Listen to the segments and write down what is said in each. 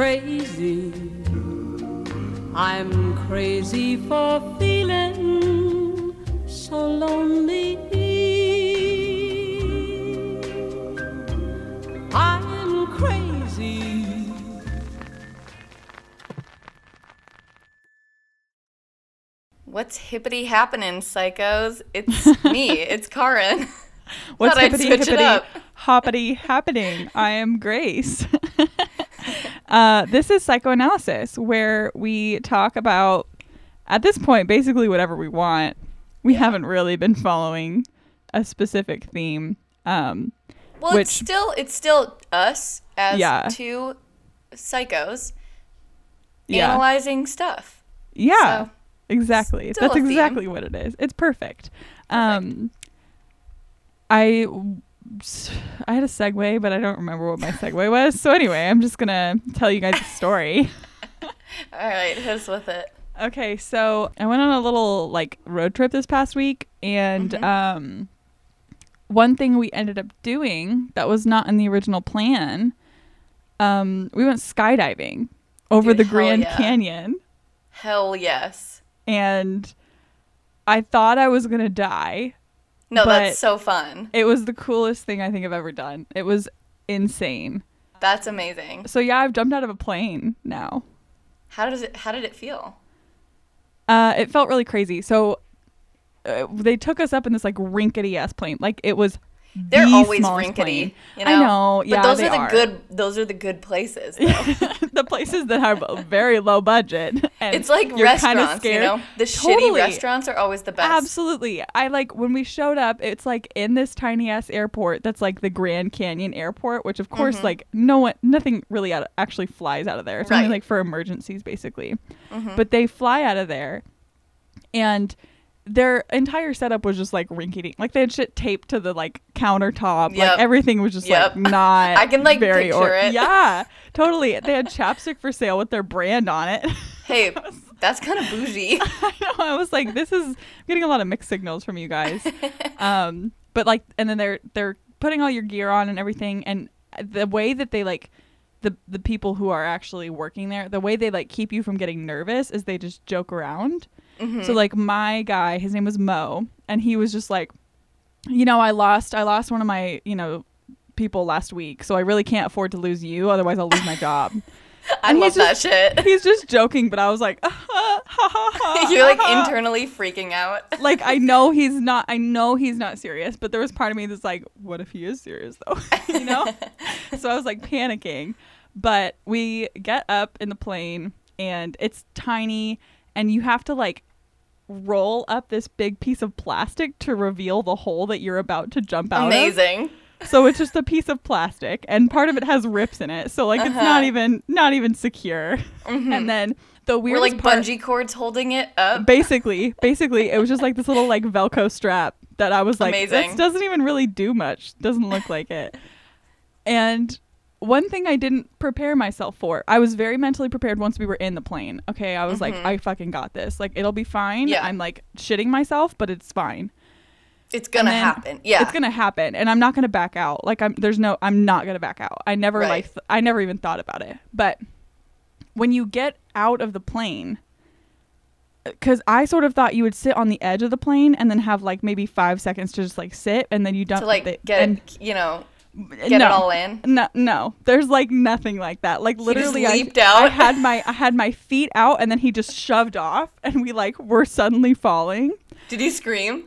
crazy. I'm crazy for feeling so lonely. I'm crazy. What's hippity happening, psychos? It's me. It's Karin. What's hippity hippity hoppity happening? I am Grace. uh, this is psychoanalysis, where we talk about, at this point, basically whatever we want. We haven't really been following a specific theme. Um, Well, Which- it's still it's still us as Yeah. two psychos yeah, analyzing stuff. yeah, So, exactly. That's exactly what it is. It's perfect. Um, I I had a segue, but I don't remember what my segue was. So anyway, I'm just gonna tell you guys a story. All right, us with it. Okay, so I went on a little like road trip this past week, and Mhm. um, one thing we ended up doing that was not in the original plan, um, we went skydiving over Dude, the Grand yeah. Canyon, Hell yes. and I thought I was gonna die. No, But- that's so fun. It was the coolest thing I think I've ever done. It was insane. That's amazing. So yeah, I've jumped out of a plane now. How does it? How did it feel? Uh, it felt really crazy. So uh, they took us up in this like rinkety ass plane. Like it was. They're the always rinkety. You know? I know. Yeah, but those are the are. good. Those are the good places. The places that have a very low budget. And it's like restaurants. You know, the Totally. shitty restaurants are always the best. Absolutely. I like when we showed up, it's like in this tiny ass airport that's like the Grand Canyon airport, which of course Mhm. like no one nothing really out, actually flies out of there. It's only like for emergencies basically. Mhm. But they fly out of there and their entire setup was just like rinky dink. Like they had shit taped to the like countertop. Yep. Like everything was just Yep. like not I can, like, very picture it. Yeah. Totally. They had chapstick for sale with their brand on it. hey, that's kind of bougie. I know. I was like, this is I'm getting a lot of mixed signals from you guys. um, but like, and then they're they're putting all your gear on and everything, and the way that they like the the people who are actually working there, the way they like keep you from getting nervous is they just joke around. Mm-hmm. So like my guy, his name was Mo, and he was just like, you know, I lost I lost one of my you know people last week, so I really can't afford to lose you, otherwise I'll lose my job. I and love he's that shit. He's just joking, but I was like, ha, ha, ha, You're like internally freaking out. like I know he's not I know he's not serious, but there was part of me that's like, what if he is serious though? you know? so I was like panicking. But we get up in the plane and it's tiny and you have to like roll up this big piece of plastic to reveal the hole that you're about to jump out of. Amazing. So it's just a piece of plastic and part of it has rips in it. So like it's Uh-huh. not even not even secure. Mhm. And then the We're like part bungee cords holding it up. basically basically it was just like this little like velcro strap that i was like Amazing. this doesn't even really do much doesn't look like it and one thing i didn't prepare myself for i was very mentally prepared once we were in the plane okay i was like Mhm. i fucking got this like it'll be fine Yeah. i'm like shitting myself but it's fine It's gonna happen. Yeah. it's gonna happen and i'm not gonna back out like i'm there's no i'm not gonna back out i never Right. like th- i never even thought about it but when you get out of the plane because i sort of thought you would sit on the edge of the plane and then have like maybe five seconds to just like sit and then you don't to like get and, you know, get no, it all in. no no there's like nothing like that like literally I, leaped out. I had my i had my feet out and then he just shoved off and we like were suddenly falling Did he scream?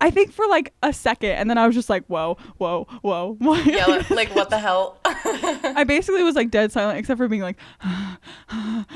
I think for like a second, and then I was just like, "Whoa, whoa, whoa!" Yeah, like, like what the hell? I basically was like dead silent, except for being like,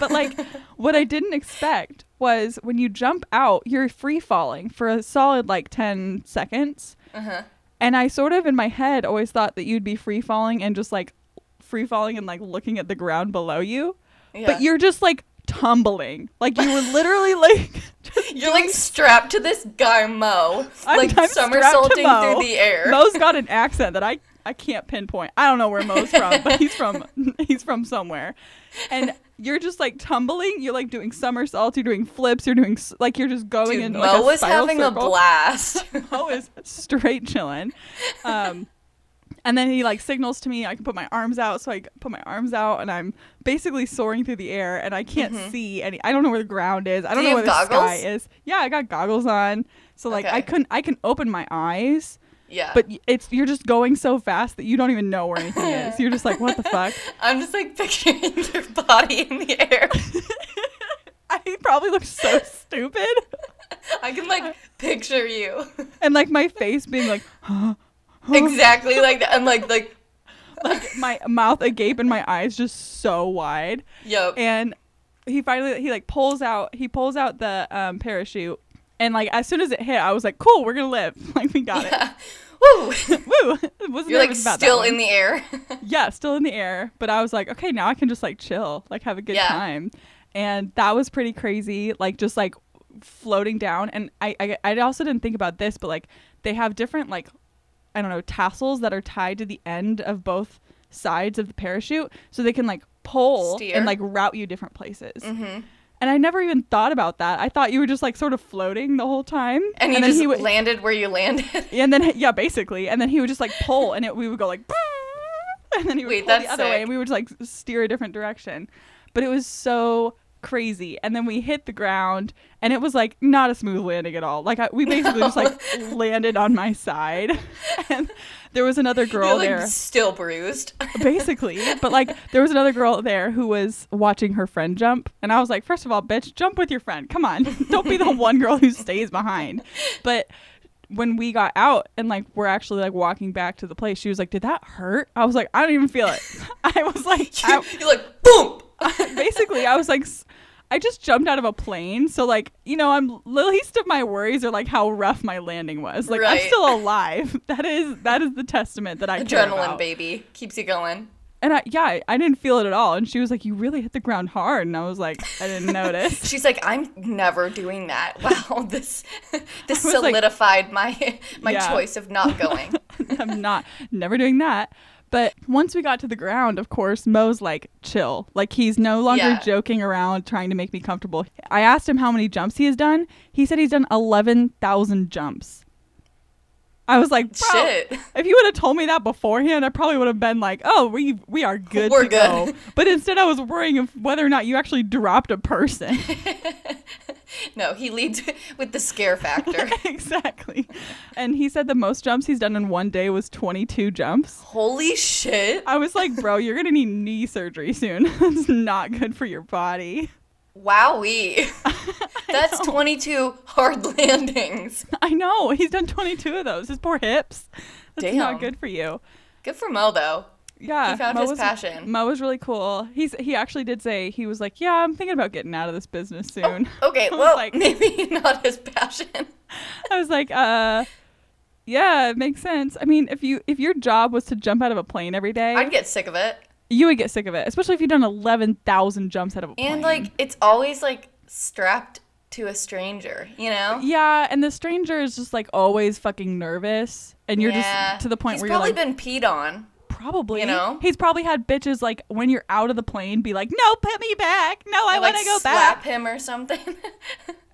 but like, what I didn't expect was when you jump out, you're free falling for a solid like ten seconds, uh-huh. And I sort of in my head always thought that you'd be free falling and just like free falling and like looking at the ground below you, Yeah. but you're just like tumbling, like you were literally like. You're like strapped to this guy Mo, I'm- like I'm somersaulting through the air. Mo's got an accent that I I can't pinpoint. I don't know where Mo's from, but he's from he's from somewhere. And you're just like tumbling. You're like doing somersaults. You're doing flips. You're doing like you're just going Dude, in. Mo like a was having circle. a blast. Mo is straight chilling. Um, And then he like signals to me I can put my arms out, so I put my arms out, and I'm basically soaring through the air, and I can't see any. I don't know where the ground is. I don't Mm-hmm. Do know where the sky is. Yeah, I got goggles on, so like I couldn't. I can open my eyes, Yeah. but it's you're just going so fast that you don't even know where anything is. You're just like, what the fuck? I'm just like picturing your body in the air. I probably look so stupid, I can like picture you and like my face being like, huh? exactly like that. I'm like like like my mouth agape and my eyes just so wide. yep. and he finally he like pulls out he pulls out the um, parachute and like as soon as it hit i was like cool we're gonna live like we got Yeah. Woo! it woo wasn't You're like still in the air. yeah still in the air but i was like okay now i can just like chill like have a good Yeah. time and that was pretty crazy like just like floating down and I, I i also didn't think about this but like they have different like i don't know tassels that are tied to the end of both sides of the parachute so they can like pull Steer. and like route you different places hmm and I never even thought about that. I thought you were just like sort of floating the whole time. And you then just he would, landed where you landed. and then yeah, basically, and then he would just like pull, and it, we would go like, and then he would Wait, pull the other way, and we would like steer a different direction. But it was so crazy. And then we hit the ground, and it was like not a smooth landing at all. Like I, we basically just like oh. landed on my side, and there was another girl like there still bruised. basically. But like, there was another girl there who was watching her friend jump, and I was like, first of all, bitch, jump with your friend. Come on, don't be the one girl who stays behind. But when we got out and like we're actually like walking back to the place, she was like, "Did that hurt?" I was like, "I don't even feel it." I was like, I- You're like boom. basically, I was like. I just jumped out of a plane, so like you know, I'm least of my worries are like how rough my landing was. Like I'm still alive. That is that is the testament that I Adrenaline, baby, keeps you going. And I, yeah, I- I didn't feel it at all. And she was like, "You really hit the ground hard." And I was like, "I didn't notice." She's like, I'm never doing that. Wow, this this was like- solidified my my Yeah. choice of not going. I'm not never doing that. But once we got to the ground, of course, Mo's like chill. Like he's no longer Yeah. joking around trying to make me comfortable. I asked him how many jumps he has done. He said he's done 11,000 jumps. I was like, Shit. If you would have told me that beforehand, I probably would have been like, "Oh, we we are good We're to go." good. But instead, I was worrying of whether or not you actually dropped a person. No, he leads with the scare factor. exactly. And he said the most jumps he's done in one day was 22 jumps. Holy shit. I was like, bro, you're going to need knee surgery soon. That's not good for your body. Wowee. That's 22 hard landings. I know. He's done 22 of those. His poor hips. That's Damn. not good for you. Good for Mo though. Yeah. He found Mo his was, passion. Mo was really cool. He's he actually did say he was like, "Yeah, I'm thinking about getting out of this business soon." Okay, I was well, like- maybe not his passion. I was like, "Uh yeah, it makes sense. I mean, if you if your job was to jump out of a plane every day, I'd get sick of it. you would get sick of it, especially if you've done 11,000 jumps out of a plane. And like it's always like strapped to a stranger, you know? Yeah, and the stranger is just like always fucking nervous, and you're Yeah. just to the point He's where you're probably like, been peed on. Probably, you know? he's probably had bitches like when you're out of the plane, be like, no, put me back, no, I want like, to go back. slap him or something.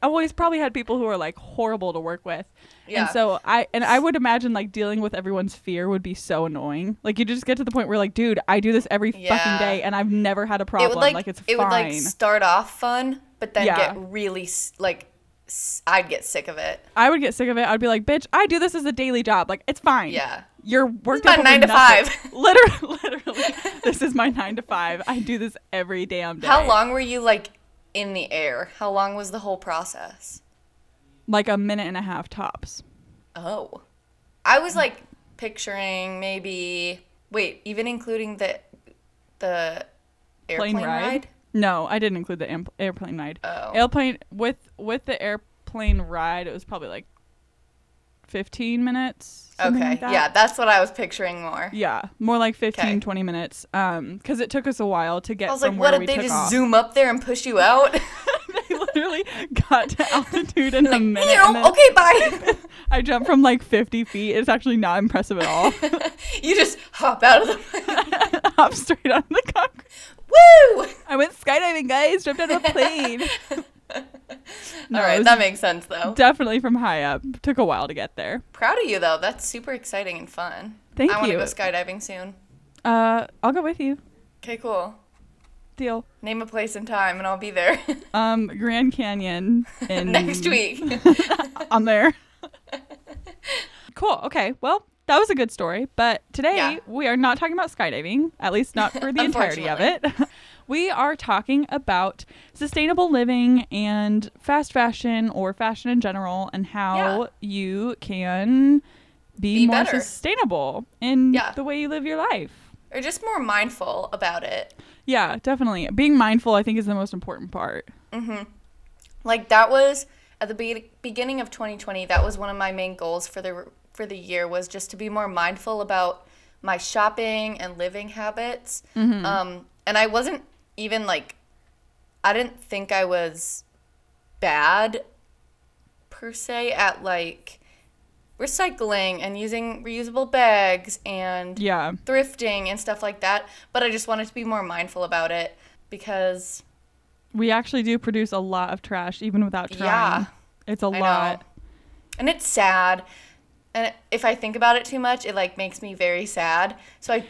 Oh, he's probably had people who are like horrible to work with, Yeah. and so I and I would imagine like dealing with everyone's fear would be so annoying. Like you just get to the point where like, dude, I do this every Yeah. fucking day, and I've never had a it problem. would like, like it's it fine. would like start off fun, but then Yeah. get really s- like I'd get sick of it. I would get sick of it. I'd be like, bitch, I do this as a daily job. Like it's fine. Yeah. You're worked my up over nine to nothing. five. Literally, literally, this is my nine to five. I do this every damn day. How long were you like in the air? How long was the whole process? Like a minute and a half tops. Oh. I was like picturing maybe wait, even including the the airplane Plane ride? ride? No, I didn't include the am- airplane ride. Oh. Airplane with with the airplane ride, it was probably like fifteen minutes. Okay. like that. yeah, that's what I was picturing more. Yeah, more like 15, Okay. 20 minutes. Um, because it took us a while to get I was like, what did they just off. zoom up there and push you out? they literally got to altitude in a minute. "Meow, and okay, bye. I jumped from like 50 feet. It's actually not impressive at all. you just hop out of the Hop straight on the concrete. Woo! I went skydiving, guys. Jumped out of a plane. No, All right, that makes sense though. definitely from high up. Took a while to get there. Proud of you though. That's super exciting and fun. Thank you. I want to go skydiving soon. Uh, I'll go with you. Okay, cool. Deal. Name a place and time, and I'll be there Um, Grand Canyon in next week. I'm there. cool. Okay. Well, that was a good story. But today Yeah. we are not talking about skydiving, at least not for the entirety of it. we are talking about sustainable living and fast fashion or fashion in general and how Yeah. you can be, Be more better. sustainable in Yeah. the way you live your life. or just more mindful about it. Yeah, definitely. Being mindful, I think, is the most important part. Mm-hmm. Like that was at the be- beginning of 2020. That was one of my main goals for the for the year was just to be more mindful about my shopping and living habits. Um, and I wasn't even like, I didn't think I was bad per se at like recycling and using reusable bags and Yeah. thrifting and stuff like that. But I just wanted to be more mindful about it because We actually do produce a lot of trash even without trying. Yeah. It's a I lot. know. And it's sad. And if I think about it too much, it like makes me very sad. So I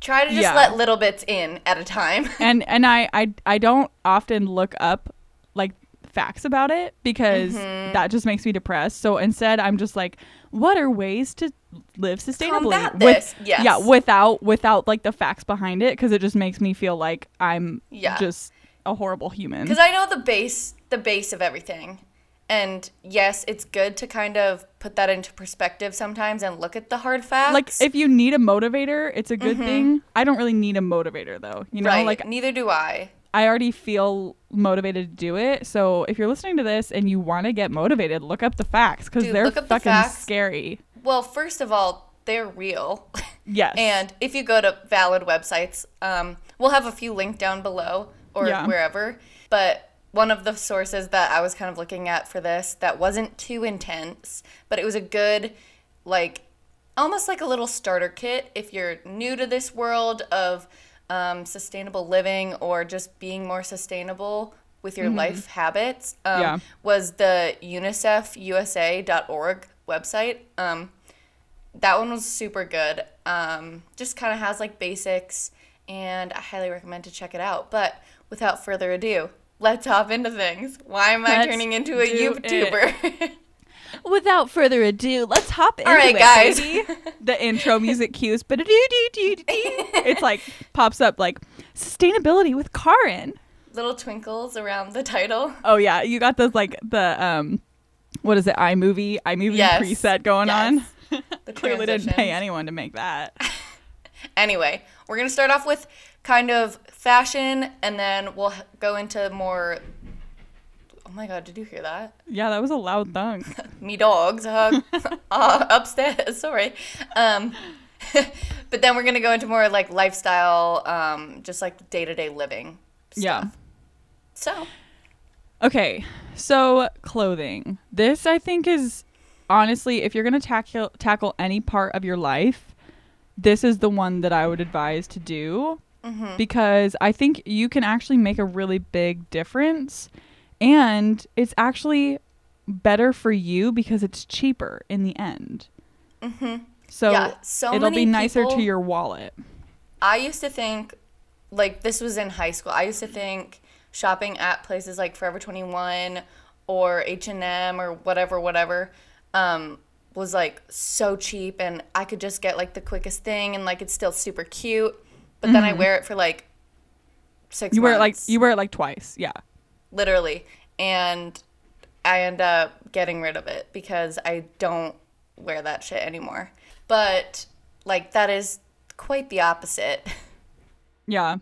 try to just Yeah. let little bits in at a time. and and I, I I don't often look up like facts about it because Mm-hmm. that just makes me depressed. So instead I'm just like what are ways to live sustainably this, yes. Yeah, without without like the facts behind it because it just makes me feel like I'm Yeah. just a horrible human. Because I know the base, the base of everything. And yes, it's good to kind of put that into perspective sometimes and look at the hard facts. like if you need a motivator, it's a good thing. I don't really need a motivator though. You know, Mm-hmm. right, like neither do I. I already feel motivated to do it. So if you're listening to this and you want to get motivated, look up the facts because they're look up the fucking scary. Well, first of all, they're real. Yes. And if you go to valid websites, um, we'll have a few linked down below or Yeah. wherever. But one of the sources that I was kind of looking at for this that wasn't too intense, but it was a good, like, almost like a little starter kit if you're new to this world of um, sustainable living or just being more sustainable with your life habits. Um, Yeah. Was the UNICEFUSA.org website. Um, that one was super good. Um, just kind of has like basics, and I highly recommend to check it out. But without further ado, let's hop into things. Why am I Let's turning into a do YouTuber? Without further ado, let's hop into All right, it, guys. baby. The intro music cues, but it's like pops up like sustainability with Karin. Little twinkles around the title. Oh yeah, you got those like the um, what is it? iMovie, iMovie Yes. preset going on. The Clearly didn't pay anyone to make that. Anyway, we're gonna start off with kind of fashion, and then we'll go into more. Oh my god, did you hear that? Yeah, that was a loud thunk. me dogs uh, uh, upstairs. Sorry. Um, but then we're gonna go into more like lifestyle, um, just like day to day living. Stuff. Yeah. So Okay, so clothing. This I think is honestly, if you're gonna tackle tackle any part of your life, this is the one that I would advise to do because I think you can actually make a really big difference, and it's actually better for you because it's cheaper in the end. Mm-hmm. So, Yeah, so it'll be nicer to your wallet. I used to think, like this was in high school. I used to think shopping at places like Forever Twenty One or H and M or whatever, whatever, um, was like so cheap, and I could just get like the quickest thing, and like it's still super cute. But then I wear it for like six. Mm-hmm. You wear it like months. you wear it like twice. Yeah. literally and i end up getting rid of it because i don't wear that shit anymore but like that is quite the opposite Yeah.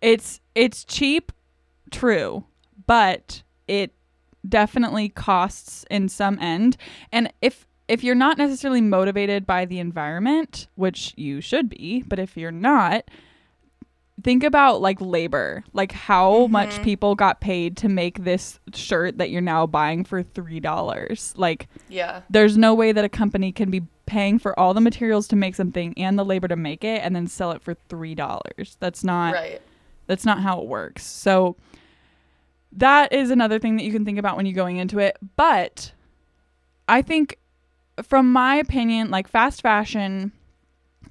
It's it's cheap, true, but it definitely costs in some end. And if if you're not necessarily motivated by the environment, which you should be, but if you're not, think about like labor, like how much mm-hmm. people got paid to make this shirt that you're now buying for $3. Like yeah. there's no way that a company can be paying for all the materials to make something and the labor to make it and then sell it for three dollars. That's not right. that's not how it works. So that is another thing that you can think about when you're going into it. But i think from my opinion like fast fashion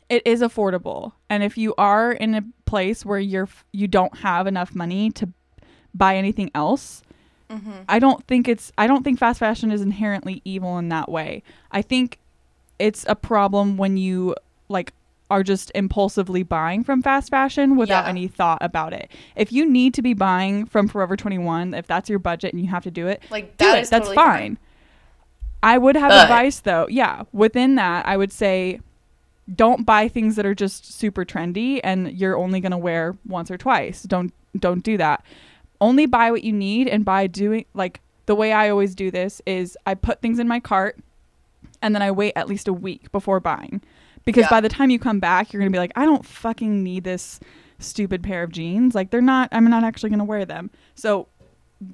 it is affordable. And if you are in a place where you're you don't have enough money to buy anything else, mm-hmm. I don't think it's I don't think fast fashion is inherently evil in that way. I think it's a problem when you like are just impulsively buying from fast fashion without Yeah. any thought about it. If you need to be buying from Forever 21, if that's your budget and you have to do it, Like do that it. is That's totally fine. I would have But- advice though. Yeah, within that, I would say don't buy things that are just super trendy and you're only going to wear once or twice. Don't don't do that. Only buy what you need and by doing like the way I always do this is I put things in my cart and then I wait at least a week before buying. Because Yeah. by the time you come back, you're going to be like, I don't fucking need this stupid pair of jeans. Like they're not I'm not actually going to wear them. So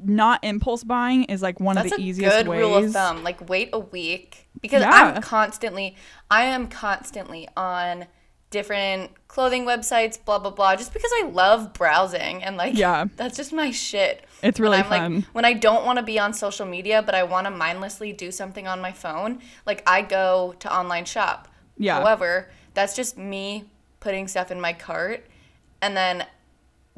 not impulse buying is like one That's of the a easiest good ways. rule of thumb. Like wait a week because Yeah. I'm constantly, I am constantly on different clothing websites, blah blah blah, just because I love browsing and like Yeah. that's just my shit. It's really fun. Like, when I don't want to be on social media, but I want to mindlessly do something on my phone, like I go to online shop. Yeah. However, that's just me putting stuff in my cart, and then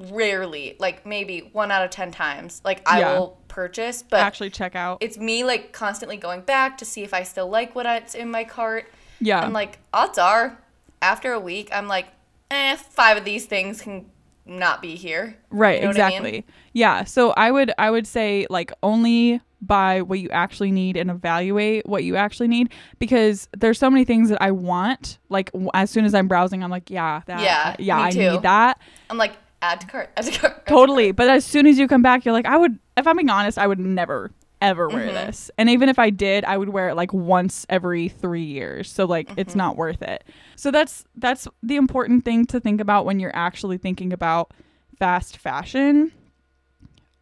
rarely, like maybe one out of ten times, like I Yeah. will purchase, but actually check out. it's me like constantly going back to see if I still like what's in my cart. Yeah. And like odds are, after a week, I'm like, eh, five of these things can not be here. Right, You know what I mean? exactly. Yeah, so I would I would say like only buy what you actually need and evaluate what you actually need because there's so many things that I want like as soon as I'm browsing I'm like, yeah, that Yeah, yeah, I too. need that. I'm like, add to cart, add to cart. add to Totally. But as soon as you come back you're like, I would if I'm being honest, I would never ever wear Mm-hmm. this. And even if I did, I would wear it like once every 3 years. So like Mm-hmm. it's not worth it. So that's that's the important thing to think about when you're actually thinking about fast fashion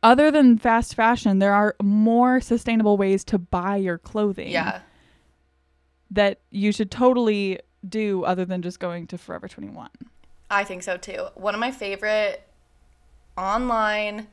other than fast fashion, there are more sustainable ways to buy your clothing Yeah. that you should totally do other than just going to Forever 21. I think so too. One of my favorite online,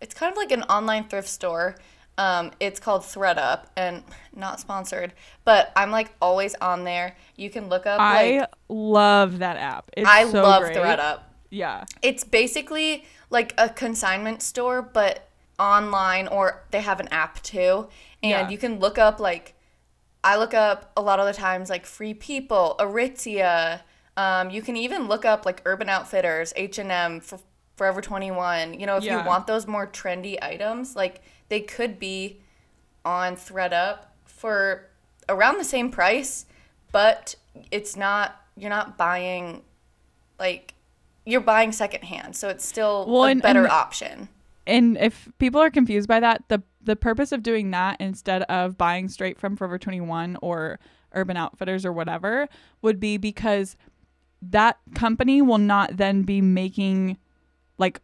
it's kind of like an online thrift store. Um, it's called ThredUp and not sponsored, but I'm like always on there. You can look up I like love that app. It's I so love great. ThredUp. Yeah. It's basically like a consignment store, but online, or they have an app too. And Yeah. you can look up like I look up a lot of the times like Free People, Aritzia. Um, you can even look up like Urban Outfitters, H and M, Forever Twenty One. You know, if Yeah. you want those more trendy items, like they could be on ThredUp for around the same price, but it's not. You're not buying like you're buying secondhand, so it's still Well, a and- better and- option. And if people are confused by that, the the purpose of doing that instead of buying straight from Forever 21 or Urban Outfitters or whatever would be because that company will not then be making like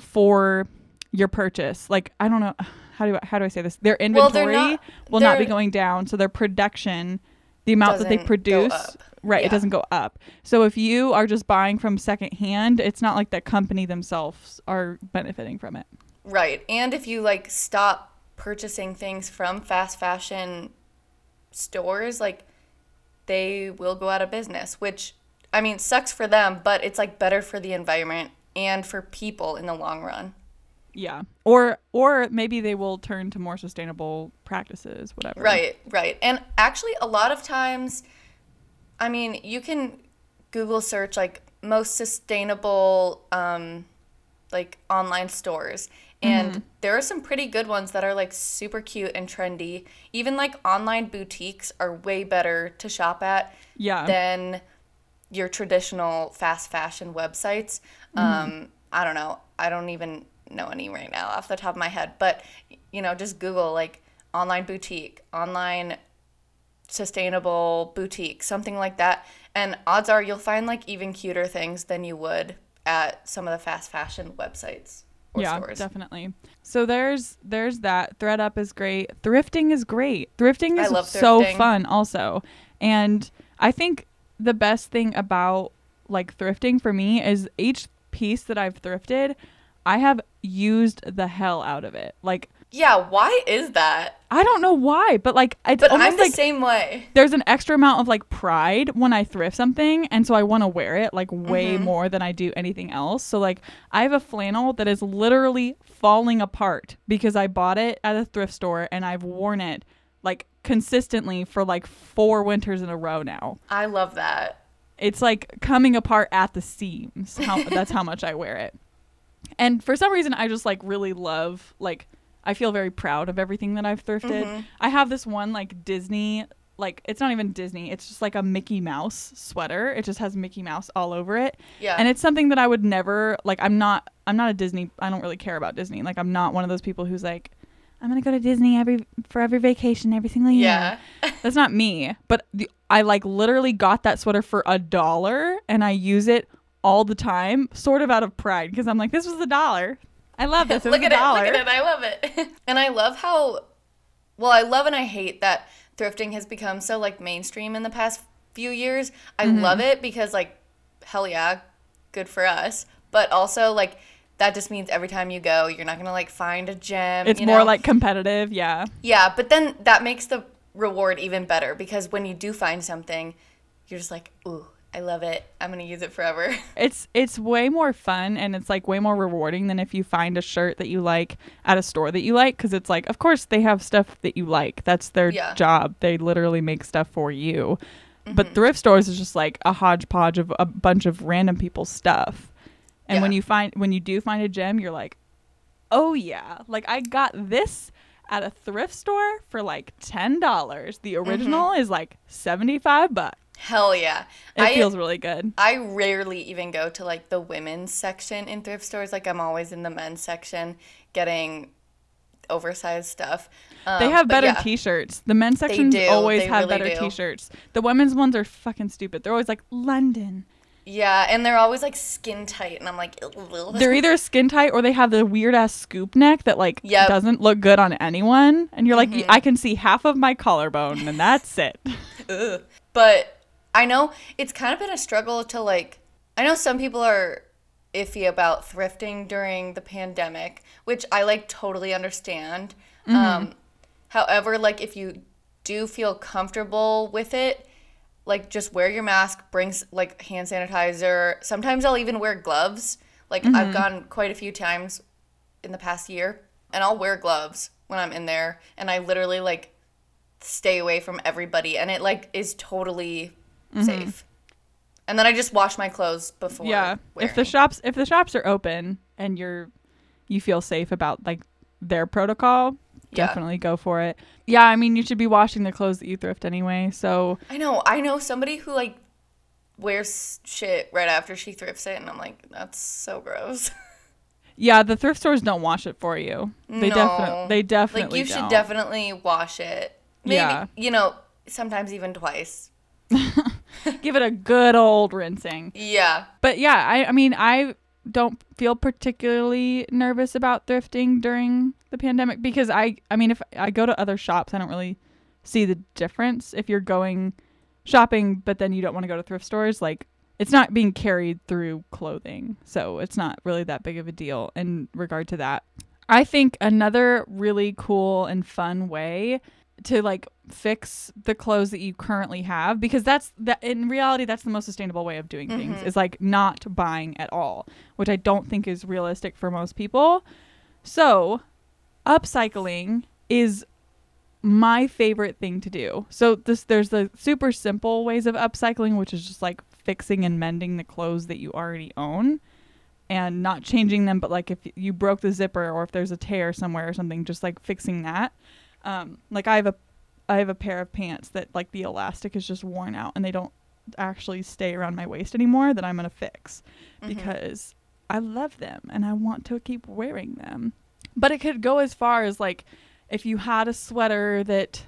for your purchase. Like I don't know how do I, how do I say this? Their Well, inventory not- will not be going down, so their production, the amount that they produce, right, Yeah. it doesn't go up. So if you are just buying from secondhand, it's not like the company themselves are benefiting from it. Right. And if you like stop purchasing things from fast fashion stores, like they will go out of business, which I mean sucks for them, but it's like better for the environment and for people in the long run. Yeah. Or or maybe they will turn to more sustainable practices, whatever. Right, right. And actually, a lot of times, I mean, you can Google search like most sustainable, um, like online stores, and there are some pretty good ones that are like super cute and trendy. Even like online boutiques are way better to shop at Yeah. than your traditional fast fashion websites. Um, I don't know. I don't even know any right now off the top of my head, but you know, just Google like online boutique, online sustainable boutique, something like that. And odds are you'll find like even cuter things than you would at some of the fast fashion websites yeah, stores. definitely. So there's there's that. ThredUp is great. Thrifting is great. Thrifting is love so fun also. And I think the best thing about like thrifting for me is each piece that I've thrifted, I have used the hell out of it. Like Yeah, why is that? I don't know why, but like it's But I'm the like same way. there's an extra amount of like pride when I thrift something, and so I want to wear it like way Mm-hmm. more than I do anything else. So like I have a flannel that is literally falling apart because I bought it at a thrift store and I've worn it like consistently for like four winters in a row now. I love that. It's like coming apart at the seams. How that's how much I wear it. And for some reason I just like really love like I feel very proud of everything that I've thrifted. Mm-hmm. I have this one like Disney like it's not even Disney. It's just like a Mickey Mouse sweater. It just has Mickey Mouse all over it. Yeah. And it's something that I would never like I'm not I'm not a Disney I don't really care about Disney. Like I'm not one of those people who's like I'm going to go to Disney every for every vacation every single year. yeah. That's not me. But the, I like literally got that sweater for a dollar and I use it all the time, sort of out of pride because I'm like, this was a dollar. I love this. Look at it. dollar. Look at it. I love it. and I love how well, I love and I hate that thrifting has become so like mainstream in the past few years. I Mm-hmm. love it because like hell yeah, good for us. But also like that just means every time you go, you're not gonna like find a gem. It's you more know? like competitive. Yeah. Yeah, but then that makes the reward even better because when you do find something, you're just like, ooh, I love it. I'm gonna use it forever. It's it's way more fun and it's like way more rewarding than if you find a shirt that you like at a store that you like because it's like of course they have stuff that you like. That's their Yeah. job. They literally make stuff for you. Mm-hmm. But thrift stores is just like a hodgepodge of a bunch of random people's stuff. And when you find when you do find a gem, you're like, "Oh yeah, like I got this at a thrift store for like $10. The Mm-hmm. original is like 75 bucks." Hell yeah. It I, feels really good. I rarely even go to like the women's section in thrift stores. Like I'm always in the men's section getting oversized stuff. Um, They have better yeah. t-shirts. The men's sections always They have really better do. t-shirts. The women's ones are fucking stupid. They're always like London. Yeah, and they're always like skin tight, and I'm like, They're either skin tight or they have the weird ass scoop neck that like Yep. Mm-hmm. doesn't look good on anyone. And you're like, I can see half of my collarbone and that's it. But I know it's kind of been a struggle to like. I know some people are iffy about thrifting during the pandemic, which I like totally understand. Um, however, like if you do feel comfortable with it, like just wear your mask, bring like hand sanitizer. Sometimes I'll even wear gloves. Like I've mm-hmm. gone quite a few times in the past year, and I'll wear gloves when I'm in there, and I literally like stay away from everybody and it like is totally mm-hmm. safe and then i just wash my clothes before yeah. If the shops if the shops are open and you're you feel safe about like their protocol, Yeah. definitely go for it. Yeah, I mean you should be washing the clothes that you thrift anyway. So i know i know somebody who like wears shit right after she thrifts it and i'm like that's so gross yeah, the thrift stores don't wash it for you. They No. definitely they definitely like you should don't. definitely wash it maybe Yeah. you know sometimes even twice give it a good old rinsing. yeah But yeah, I I mean I don't feel particularly nervous about thrifting during the pandemic because I I mean if I go to other shops, I don't really see the difference if you're going shopping but then you don't want to go to thrift stores like it's not being carried through clothing. So it's not really that big of a deal in regard to that. I think another really cool and fun way to like fix the clothes that you currently have because that's that in reality that's the most sustainable way of doing things mm-hmm. is like not buying at all which i don't think is realistic for most people. So upcycling is my favorite thing to do. So this there's the super simple ways of upcycling which is just like fixing and mending the clothes that you already own and not changing them but like if you broke the zipper or if there's a tear somewhere or something just like fixing that um like i have a i have a pair of pants that like the elastic is just worn out and they don't actually stay around my waist anymore that i'm gonna fix because i love them and i want to keep wearing them. But it could go as far as like if you had a sweater that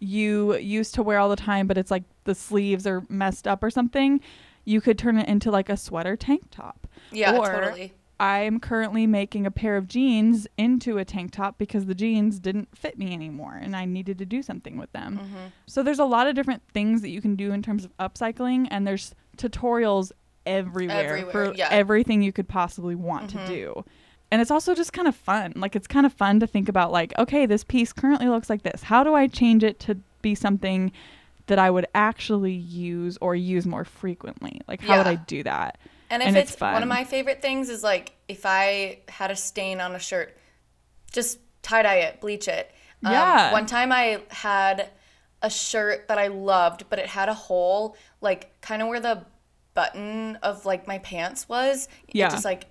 you used to wear all the time but it's like the sleeves are messed up or something you could turn it into like a sweater tank top. Yeah Or- totally I'm currently making a pair of jeans into a tank top because the jeans didn't fit me anymore and I needed to do something with them. Mm-hmm. So there's a lot of different things that you can do in terms of upcycling and there's tutorials everywhere, Everywhere, for yeah. everything you could possibly want Mhm. to do. and it's also just kind of fun. Like it's kind of fun to think about like, okay, this piece currently looks like this. How do I change it to be something that I would actually use or use more frequently? Like how would I do that? And if And it's, it's one of my favorite things is like if I had a stain on a shirt, just tie dye it, bleach it. Um, Yeah. One time I had a shirt that I loved, but it had a hole, like kind of where the button of like my pants was. Yeah. It just like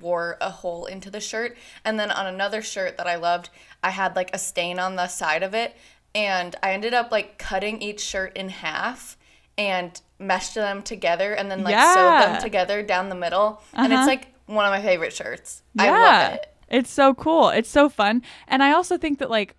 wore a hole into the shirt. And then on another shirt that I loved, I had like a stain on the side of it. And I ended up like cutting each shirt in half and meshed them together and then like sewed them together down the middle. And Uh-huh. it's like one of my favorite shirts. I love it. It's so cool. It's so fun. And I also think that like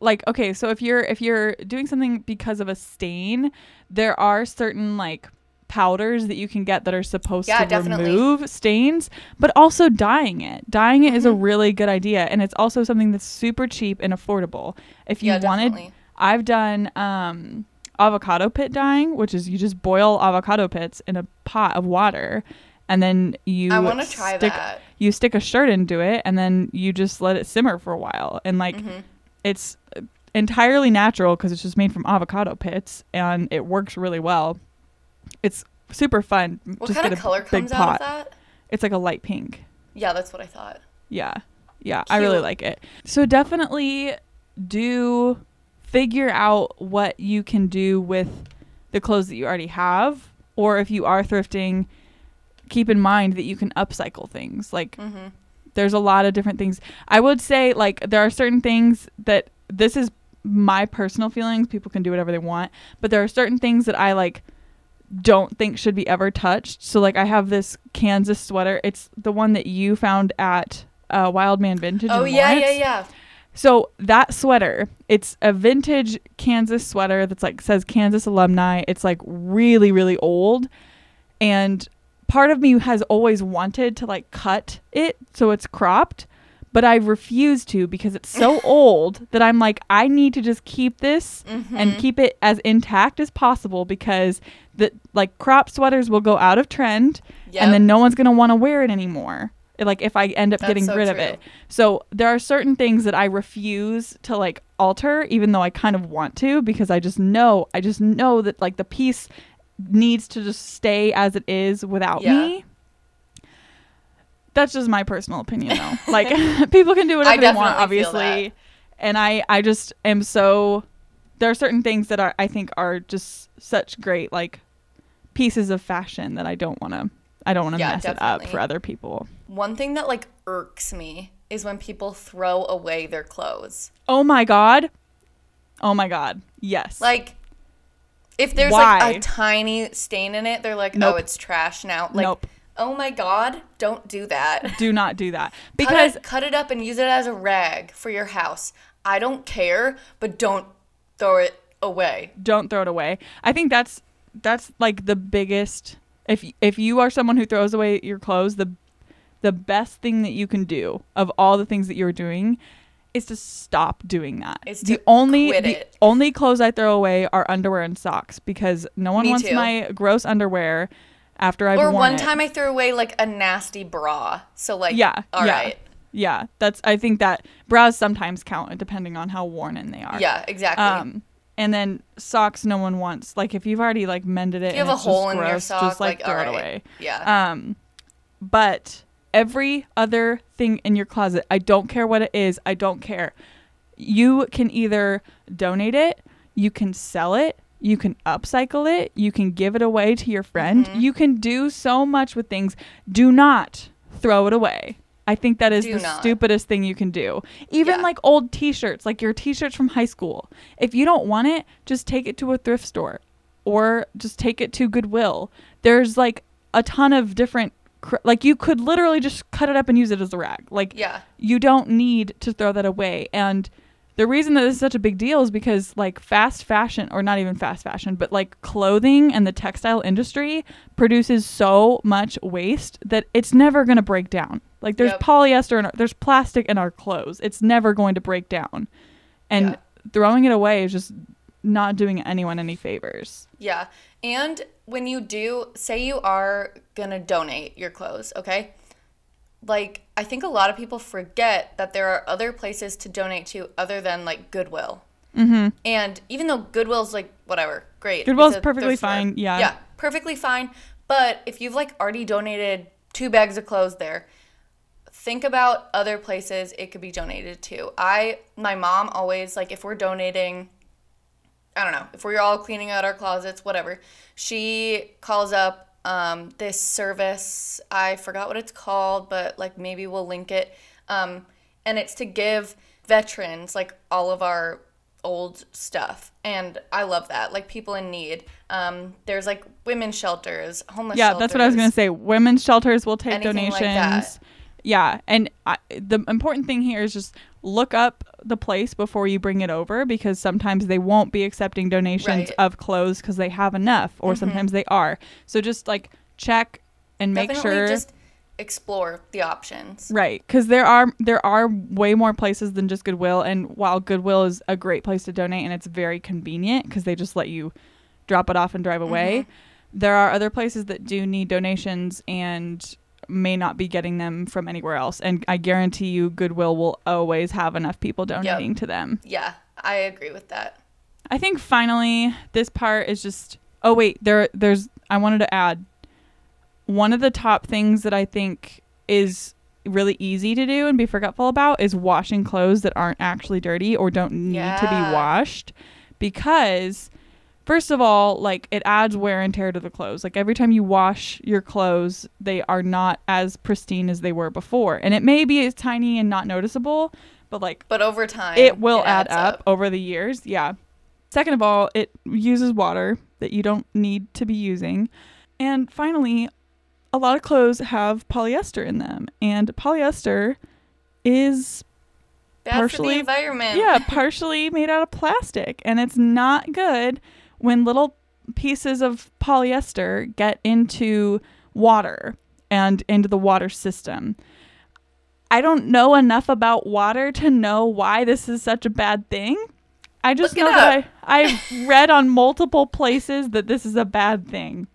like okay, so if you're if you're doing something because of a stain, there are certain like powders that you can get that are supposed Yeah, to definitely. remove stains, but also dyeing it. Dyeing it is Mm-hmm. a really good idea and it's also something that's super cheap and affordable. If you Yeah, wanted definitely. I've done um avocado pit dyeing, which is you just boil avocado pits in a pot of water and then you I wanna try that. You stick a shirt into it and then you just let it simmer for a while. And like Mm-hmm. it's entirely natural because it's just made from avocado pits and it works really well. It's super fun. What just kind of color comes pot. out of that? It's like a light pink. Yeah, that's what I thought. Yeah. Yeah, I really like it. So definitely do figure out what you can do with the clothes that you already have or if you are thrifting, keep in mind that you can upcycle things. Like Mm-hmm. there's a lot of different things. I would say like there are certain things that this is my personal feelings. People can do whatever they want, but there are certain things that I like don't think should be ever touched. So like I have this Kansas sweater. It's the one that you found at uh, Wild Man Vintage. Oh yeah, yeah, yeah. So that sweater, it's a vintage Kansas sweater that's like says Kansas alumni. It's like really really old and part of me has always wanted to like cut it so it's cropped, but I refuse to because it's so old that I'm like I need to just keep this and mm-hmm. keep it as intact as possible because the like crop sweaters will go out of trend Yep. and then no one's going to want to wear it anymore. Like if I end up That's getting so rid of it. So there are certain things that I refuse to like alter even though I kind of want to because I just know I just know that like the piece needs to just stay as it is without Yeah. me. That's just my personal opinion though. like people can do whatever they want obviously. And I I just am so there are certain things that are I think are just such great like pieces of fashion that I don't want to I don't want to Yeah, mess it up for other people. One thing that like irks me is when people throw away their clothes. Oh my god. Oh my god. Yes. Like if there's Why? like a tiny stain in it, they're like, oh, Nope. "Oh, it's trash now." Like, Nope. "Oh my god, don't do that." do not do that Cut because it, cut it up and use it as a rag for your house. I don't care, but don't throw it away. don't throw it away. I think that's that's like the biggest if if you are someone who throws away your clothes, the the best thing that you can do of all the things that you're doing is to stop doing that. Is the to only the it. only clothes I throw away are underwear and socks because no one Me wants too. my gross underwear after I've or one it. time I threw away like a nasty bra. So like, yeah, all yeah. right, Yeah, that's I think that bras sometimes count depending on how worn in they are. yeah, exactly. Um, and then socks, no one wants. Like if you've already like mended it, you and have a it's just hole in your gross, sock, just like, like, throw all it away. yeah, Um, but every other thing in your closet, I don't care what it is. I don't care. You can either donate it, you can sell it, you can upcycle it, you can give it away to your friend. Mm-hmm. You can do so much with things. Do not throw it away. I think that is Do the not. stupidest thing you can do. Even Yeah. like old t-shirts, like your t-shirts from high school. If you don't want it, just take it to a thrift store or just take it to Goodwill. There's like a ton of different cr- like you could literally just cut it up and use it as a rag. Like yeah, you don't need to throw that away. And the reason that this is such a big deal is because like fast fashion or not even fast fashion, but like clothing and the textile industry produces so much waste that it's never going to break down. Like there's Yep. polyester and there's plastic in our clothes. It's never going to break down. And Yeah. throwing it away is just not doing anyone any favors. yeah. And when you do, say you are gonna donate your clothes, okay? Like I think a lot of people forget that there are other places to donate to other than like Goodwill. Mm-hmm. And even though Goodwill's like whatever, great. Goodwill's a perfectly store. fine, yeah. Yeah, perfectly fine. But if you've like already donated two bags of clothes there, think about other places it could be donated to. I my mom always like if we're donating I don't know, if we're all cleaning out our closets, whatever, she calls up um, this service. I forgot what it's called, but like maybe we'll link it. Um, and it's to give veterans like all of our old stuff. And I love that. Like people in need. Um, there's like women's shelters, homeless shelters. Yeah, that's what I was going to say. Women's shelters will take like donations. that. yeah, and I, the important thing here is just look up the place before you bring it over because sometimes they won't be accepting donations Right. Mm-hmm. of clothes because they have enough, or sometimes they are. So just like check and make Definitely sure. just explore the options. Right, because there are there are way more places than just Goodwill, and while Goodwill is a great place to donate and it's very convenient because they just let you drop it off and drive away, Mm-hmm. there are other places that do need donations and may not be getting them from anywhere else. And I guarantee you, Goodwill will always have enough people donating to them. Yeah, I agree with that. I think finally this part is just oh wait, there there's I wanted to add one of the top things that I think is really easy to do and be forgetful about is washing clothes that aren't actually dirty or don't need to be washed because first of all like it adds wear and tear to the clothes like every time you wash your clothes they are not as pristine as they were before and it may be as tiny and not noticeable but like But over time, it will add adds up, over the years. Yeah. Second of all, it uses water that you don't need to be using. And finally, a lot of clothes have polyester in them, and polyester is Bad for partially- the environment. yeah, partially made out of plastic, and it's not good when little pieces of polyester get into water and into the water system. I don't know enough about water to know why this is such a bad thing. I just Look know that. I, I've read on multiple places that this is a bad thing.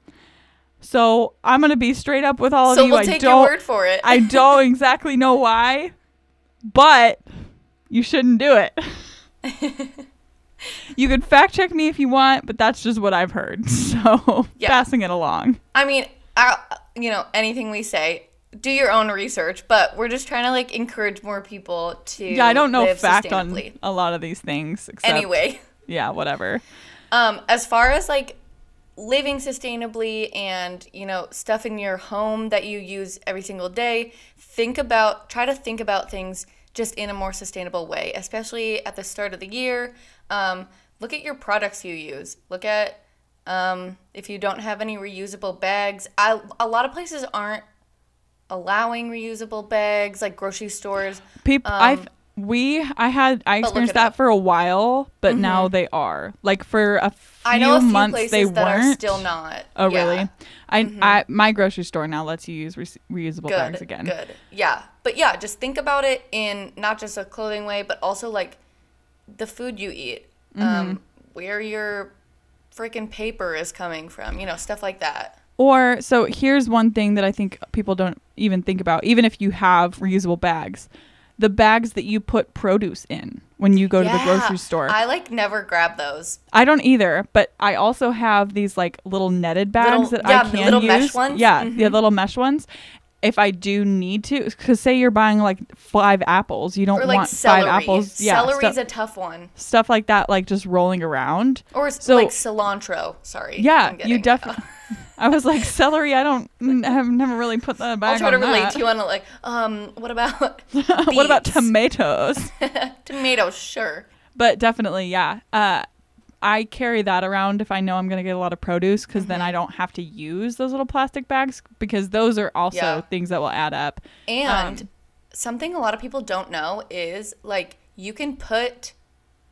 So I'm gonna be straight up with all so of you. we'll I take don't your word for it. I don't exactly know why, but you shouldn't do it. you could fact check me if you want, but that's just what I've heard. So Yeah. passing it along. I mean, I, you know, anything we say, do your own research. But we're just trying to like encourage more people to. Yeah, I don't know fact on a lot of these things. Except, Anyway, yeah, whatever. um, as far as like living sustainably and you know stuff in your home that you use every single day, think about try to think about things just in a more sustainable way, especially at the start of the year. Um, look at your products you use. Look at um, if you don't have any reusable bags. I, a lot of places aren't allowing reusable bags, like grocery stores. People, I've we I had I Um, experienced that up. for a while, but now they are like for a few I know a few months places they that weren't. are still not. Oh Yeah. Mm-hmm. really? I, I my grocery store now lets you use re- reusable Good. bags again. Good. Yeah. But yeah, just think about it in not just a clothing way, but also like the food you eat, Mm-hmm. um, where your freaking paper is coming from, you know, stuff like that. Or so here's one thing that I think people don't even think about, even if you have reusable bags. The bags that you put produce in when you go to the grocery store. I, like never grab those. I don't either, but I also have these like little netted bags Little- that yeah, I the can little use. mesh ones? Yeah, Mhm. the little mesh ones. If I do need to, because say you're buying like five apples, you don't Or like want celery. five apples. Yeah, Celery's stu- a tough one. stuff like that, like just rolling around. Or So- like cilantro. Sorry. Yeah, you definitely. I was like celery. I don't. I've never really put that back I'll try to relate that. to you on like, um, what about what about tomatoes? tomatoes? Sure. but definitely, yeah. Uh, I carry that around if I know I'm gonna get a lot of produce, because then I don't have to use those little plastic bags because those are also Yeah. things that will add up. And Um, something a lot of people don't know is like you can put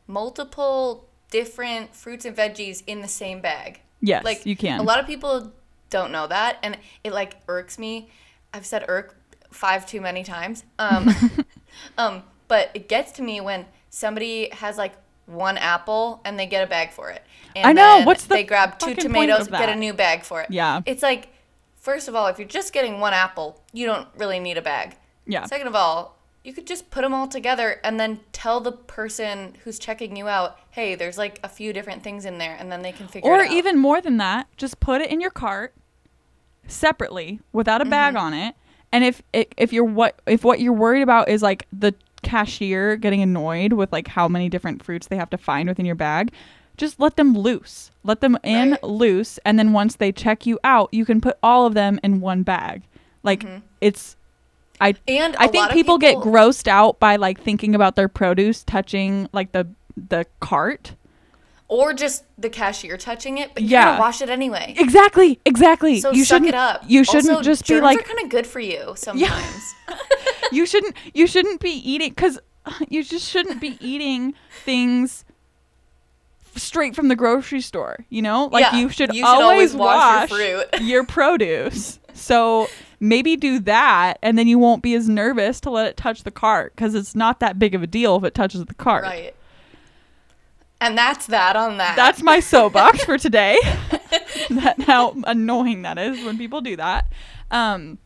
multiple different fruits and veggies in the same bag. Yes, Like you can. A lot of people don't know that and it like irks me. I've said irk five too many times. Um um but it gets to me when somebody has like one apple and they get a bag for it. And I know, then what's the they grab two tomatoes, get a new bag for it. Yeah. It's like first of all, if you're just getting one apple, you don't really need a bag. Yeah. Second of all, you could just put them all together and then tell the person who's checking you out, hey, there's like a few different things in there, and then they can figure or it out. even more than that, just put it in your cart separately without a bag Mm-hmm. on it. And if if you're what if what you're worried about is like the cashier getting annoyed with like how many different fruits they have to find within your bag, just let them loose. Let them in Right. loose and then once they check you out, you can put all of them in one bag. Like mm-hmm. it's I And I think of people, get grossed out by like thinking about their produce touching like the the cart. Or just the cashier touching it, but you're Yeah. gonna wash it anyway. Exactly, exactly. So you suck shouldn't it up. You shouldn't Also, just be like are kind of good for you sometimes. you shouldn't you shouldn't be eating cuz you just shouldn't be eating things straight from the grocery store, you know? Like Yeah, you should, you should always always, wash wash, your fruit. your produce. So maybe do that and then you won't be as nervous to let it touch the cart cuz it's not that big of a deal if it touches the cart. right. And that's that on that. That's my soapbox for today. that how annoying that is when people do that. Um,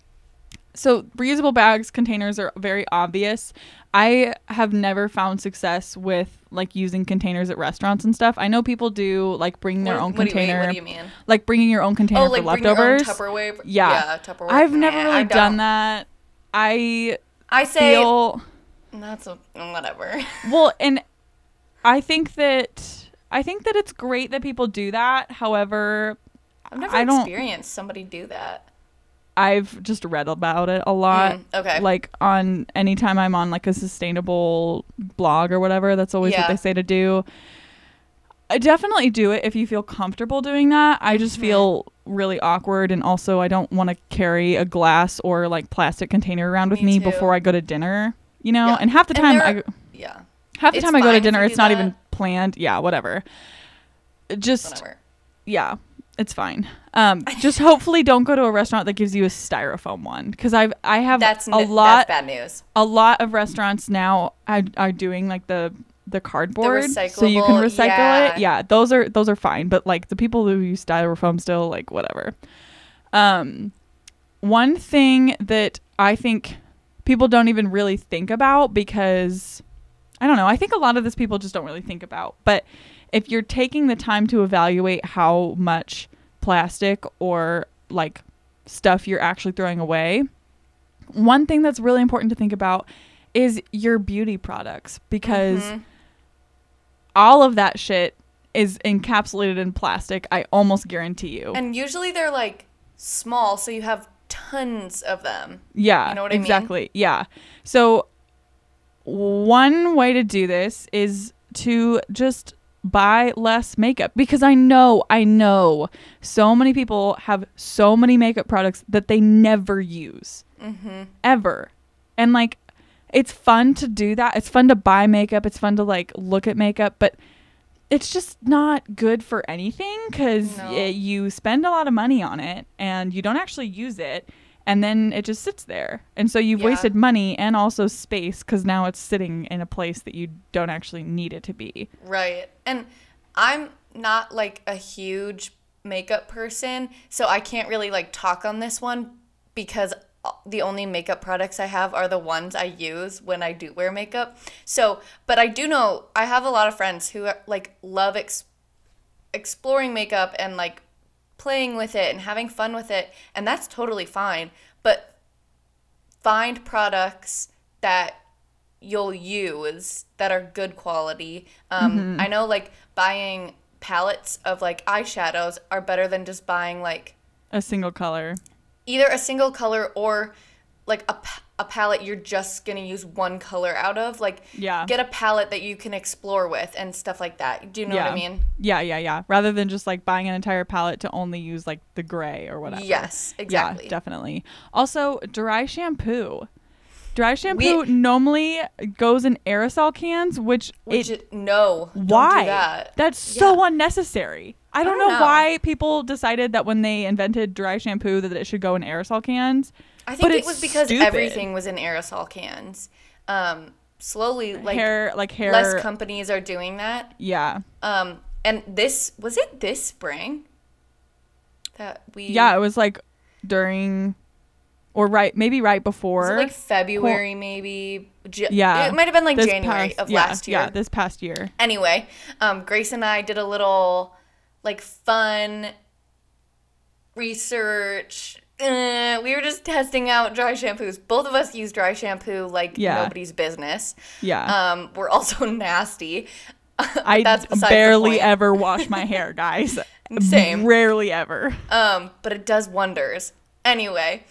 so reusable bags containers are very obvious. I have never found success with like using containers at restaurants and stuff. I know people do like bring their What- own what do you mean? What do you mean? like bringing your own container Oh, like for bring your own leftovers. Tupperware. Yeah. yeah, Tupperware. I've never really done that. I I say feel that's a, whatever. well, and I think that I think that it's great that people do that. However, I've never I experienced somebody do that. I've just read about it a lot. Mm, okay. Like on anytime I'm on like a sustainable blog or whatever, that's always Yeah. what they say to do. I definitely do it if you feel comfortable doing that. I Mm-hmm. just feel really awkward and also I don't want to carry a glass or like plastic container around with Me me before I go to dinner, you know? Yeah. And half the time there- I Yeah, half the It's time I go to dinner it's not that. even planned. Yeah, whatever. Just whatever. yeah, it's fine. Um, just hopefully don't go to a restaurant that gives you a styrofoam one because I've I have That's a n- lot That's bad news. a lot of restaurants now are, are doing like the the cardboard so you can recycle yeah. it. Yeah, those are those are fine, but like the people who use styrofoam still like whatever. Um, one thing that I think people don't even really think about because I don't know, I think a lot of this people just don't really think about, but if you're taking the time to evaluate how much plastic or like stuff you're actually throwing away, one thing that's really important to think about is your beauty products because Mhm. all of that shit is encapsulated in plastic. I almost guarantee you. And usually they're like small, so you have tons of them. yeah, you know what I mean? exactly. Yeah. So one way to do this is to just buy less makeup because I know, I know so many people have so many makeup products that they never use. Mm-hmm. ever. And like it's fun to do that. It's fun to buy makeup. It's fun to like look at makeup, but it's just not good for anything cuz No. you spend a lot of money on it and you don't actually use it and then it just sits there. And so you've Yeah. wasted money and also space cuz now it's sitting in a place that you don't actually need it to be. Right. And I'm not like a huge makeup person, so I can't really like talk on this one because the only makeup products I have are the ones I use when I do wear makeup. So, but I do know I have a lot of friends who like love ex- exploring makeup and like playing with it and having fun with it, and that's totally fine. But find products that you'll use that are good quality. Um, I know like buying palettes of like eyeshadows are better than just buying like A single color. either a single color or like a, a palette you're just gonna use one color out of. Like Yeah. get a palette that you can explore with and stuff like that. Do you know what I mean? Yeah, yeah, yeah. Rather than just like buying an entire palette to only use like the gray or whatever. Yes, exactly. Yeah, definitely. Also, dry shampoo. Dry shampoo We- normally goes in aerosol cans, which, Which it no, why? do that. That's so Yeah. unnecessary. I don't, don't know, know. why people decided that when they invented dry shampoo that it should go in aerosol cans. I think but it was because stupid. everything was in aerosol cans. Um, slowly, like hair, like hair. less companies are doing that. yeah, Um, and this was it this spring that we yeah. It was like during or right maybe right before. it like February, maybe? Ja- yeah, It might have been like January past- of yeah, last year. Yeah, this past year. Anyway, um, Grace and I did a little like fun research. Uh, we were just testing out dry shampoos. Both of us use dry shampoo like Yeah. nobody's business. Yeah, Um, we're also nasty. I that's barely ever wash my hair, guys. Same. Rarely ever. Um, but it does wonders. Anyway,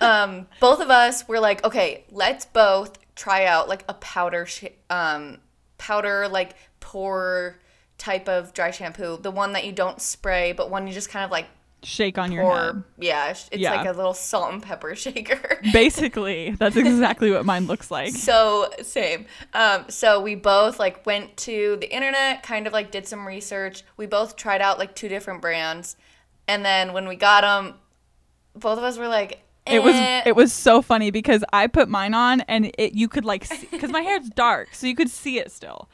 um, both of us were like, okay, let's both try out like a powder, sh- um, powder like pour type of dry shampoo, the one that you don't spray, but one you just kind of like Shake on your pour. head. Yeah, it's Yeah. like a little salt and pepper shaker. Basically, that's exactly what mine looks like. so same. Um, so we both like went to the internet, kind of like did some research. We both tried out like two different brands, and then when we got them, both of us were like, It was eh. it was so funny because I put mine on and it you could like because my hair's dark, so you could see it still.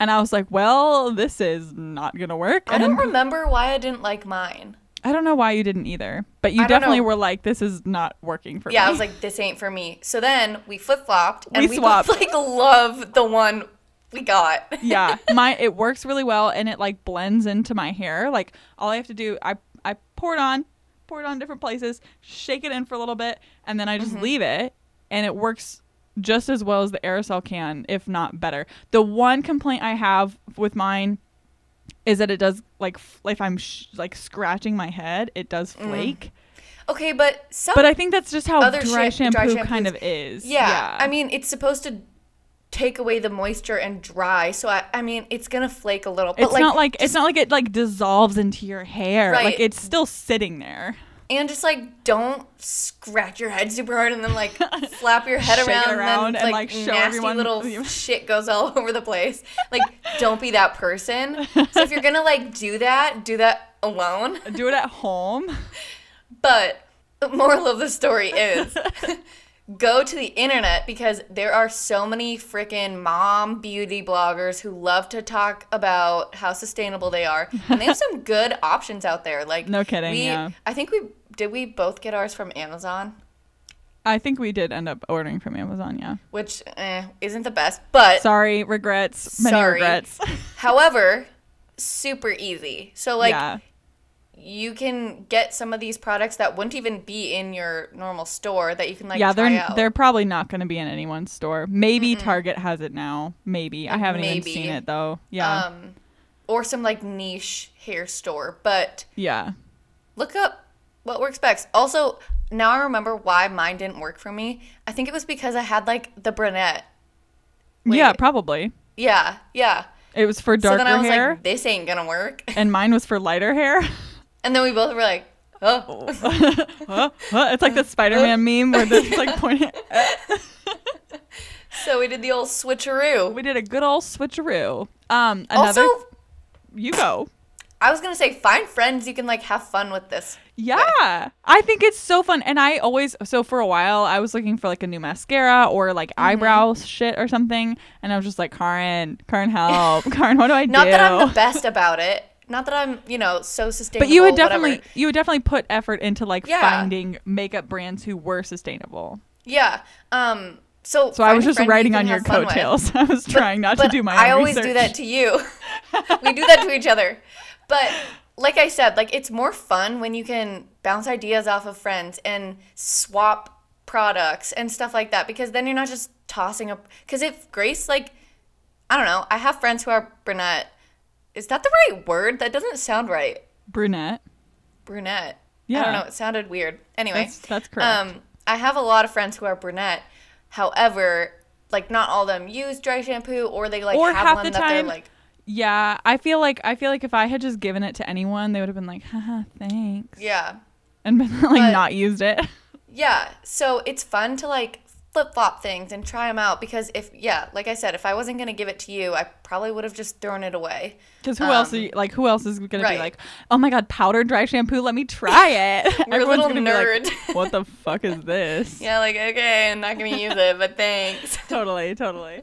And I was like, well, this is not gonna work. I And don't then- remember why I didn't like mine. I don't know why you didn't either, but you definitely know. were like, this is not working for Yeah, me. Yeah, I was like, this ain't for me. So then we flip flopped, and We we, swapped. both like love the one we got. yeah, my it works really well and it like blends into my hair. Like all I have to do, I I pour it on, pour it on different places, shake it in for a little bit, and then I just Mm-hmm. leave it, and it works just as well as the aerosol can, if not better. The one complaint I have with mine is that it does like f- if I'm sh- like scratching my head, it does Mm. flake. Okay, but some But I think that's just how Other dry, sha- shampoo dry kind of is. Yeah, I mean, it's supposed to take away the moisture and dry. So I, I mean, it's gonna flake a little. But it's like, not like it's not like it like dissolves into your hair. Like it's still sitting there. And just like don't scratch your head super hard and then like flap your head around, around and and, then like, like show nasty everyone- little shit goes all over the place. Like, don't be that person. So if you're gonna like do that, do that alone. Do it at home. But the moral of the story is go to the internet because there are so many freaking mom beauty bloggers who love to talk about how sustainable they are. And they have some good options out there. Like No kidding, we, yeah. I think we did we both get ours from Amazon, I think we did end up ordering from Amazon, yeah. which eh, isn't the best. But Sorry, regrets. Many Sorry. regrets. however, super easy. So like yeah. You can get some of these products that wouldn't even be in your normal store that you can like yeah, they're out. they're probably not going to be in anyone's store. Maybe Target has it now. Maybe. I haven't even seen it though. Yeah. um, or some like niche hair store. But yeah. look up what works best. Also, now I remember why mine didn't work for me. I think it was because I had like the brunette. Wait. Yeah, probably. Yeah, yeah. It was for dark hair. so then I was hair like, this ain't gonna work. and mine was for lighter hair. And then we both were like, oh. Huh? Huh? It's like the Spider-Man meme where this like pointing. so we did the old switcheroo. We did a good old switcheroo. Um another Also, you go. I was gonna say, find friends you can like have fun with this. Yeah. I think it's so fun. And I always, so for a while, I was looking for like a new mascara or like Mm-hmm. eyebrow shit or something. And I was just like, Karen, Karen, help. Karen, what do I Not do? that I'm the best about it. Not that I'm, you know, so sustainable. but you would definitely, whatever. you would definitely put effort into like Yeah. finding makeup brands who were sustainable. Yeah. Um. So. So I was just friend you on your have fun with. coattails. I was trying not to do my I always do that to you. we do that to each other. But like I said, like it's more fun when you can bounce ideas off of friends and swap products and stuff like that because then you're not just tossing up because if Grace like I don't know, I have friends who are brunette. Is that the right word? That doesn't sound right. Brunette. Brunette. Yeah. I don't know, it sounded weird. Anyway. That's, that's correct. Um, I have a lot of friends who are brunette. However, like not all of them use dry shampoo, or they like Or have half one the that they're time- like. yeah. I feel like, I feel like if I had just given it to anyone, they would have been like, haha, thanks. Yeah, And been like But- not used it. yeah. So it's fun to like flip flop things and try them out because if yeah, like I said, if I wasn't gonna give it to you, I probably would have just thrown it away. Because who else? Are Um, you, like who else is gonna right. be like, oh my god, powdered dry shampoo? Let me try it. We're a little gonna like, nerd. what the fuck is this? Yeah, like okay, I'm not gonna use it, but thanks. Totally, totally.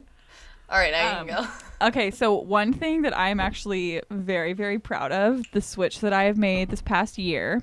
All right, now Um, you can go. Okay, so one thing that I'm actually very, very proud of the switch that I have made this past year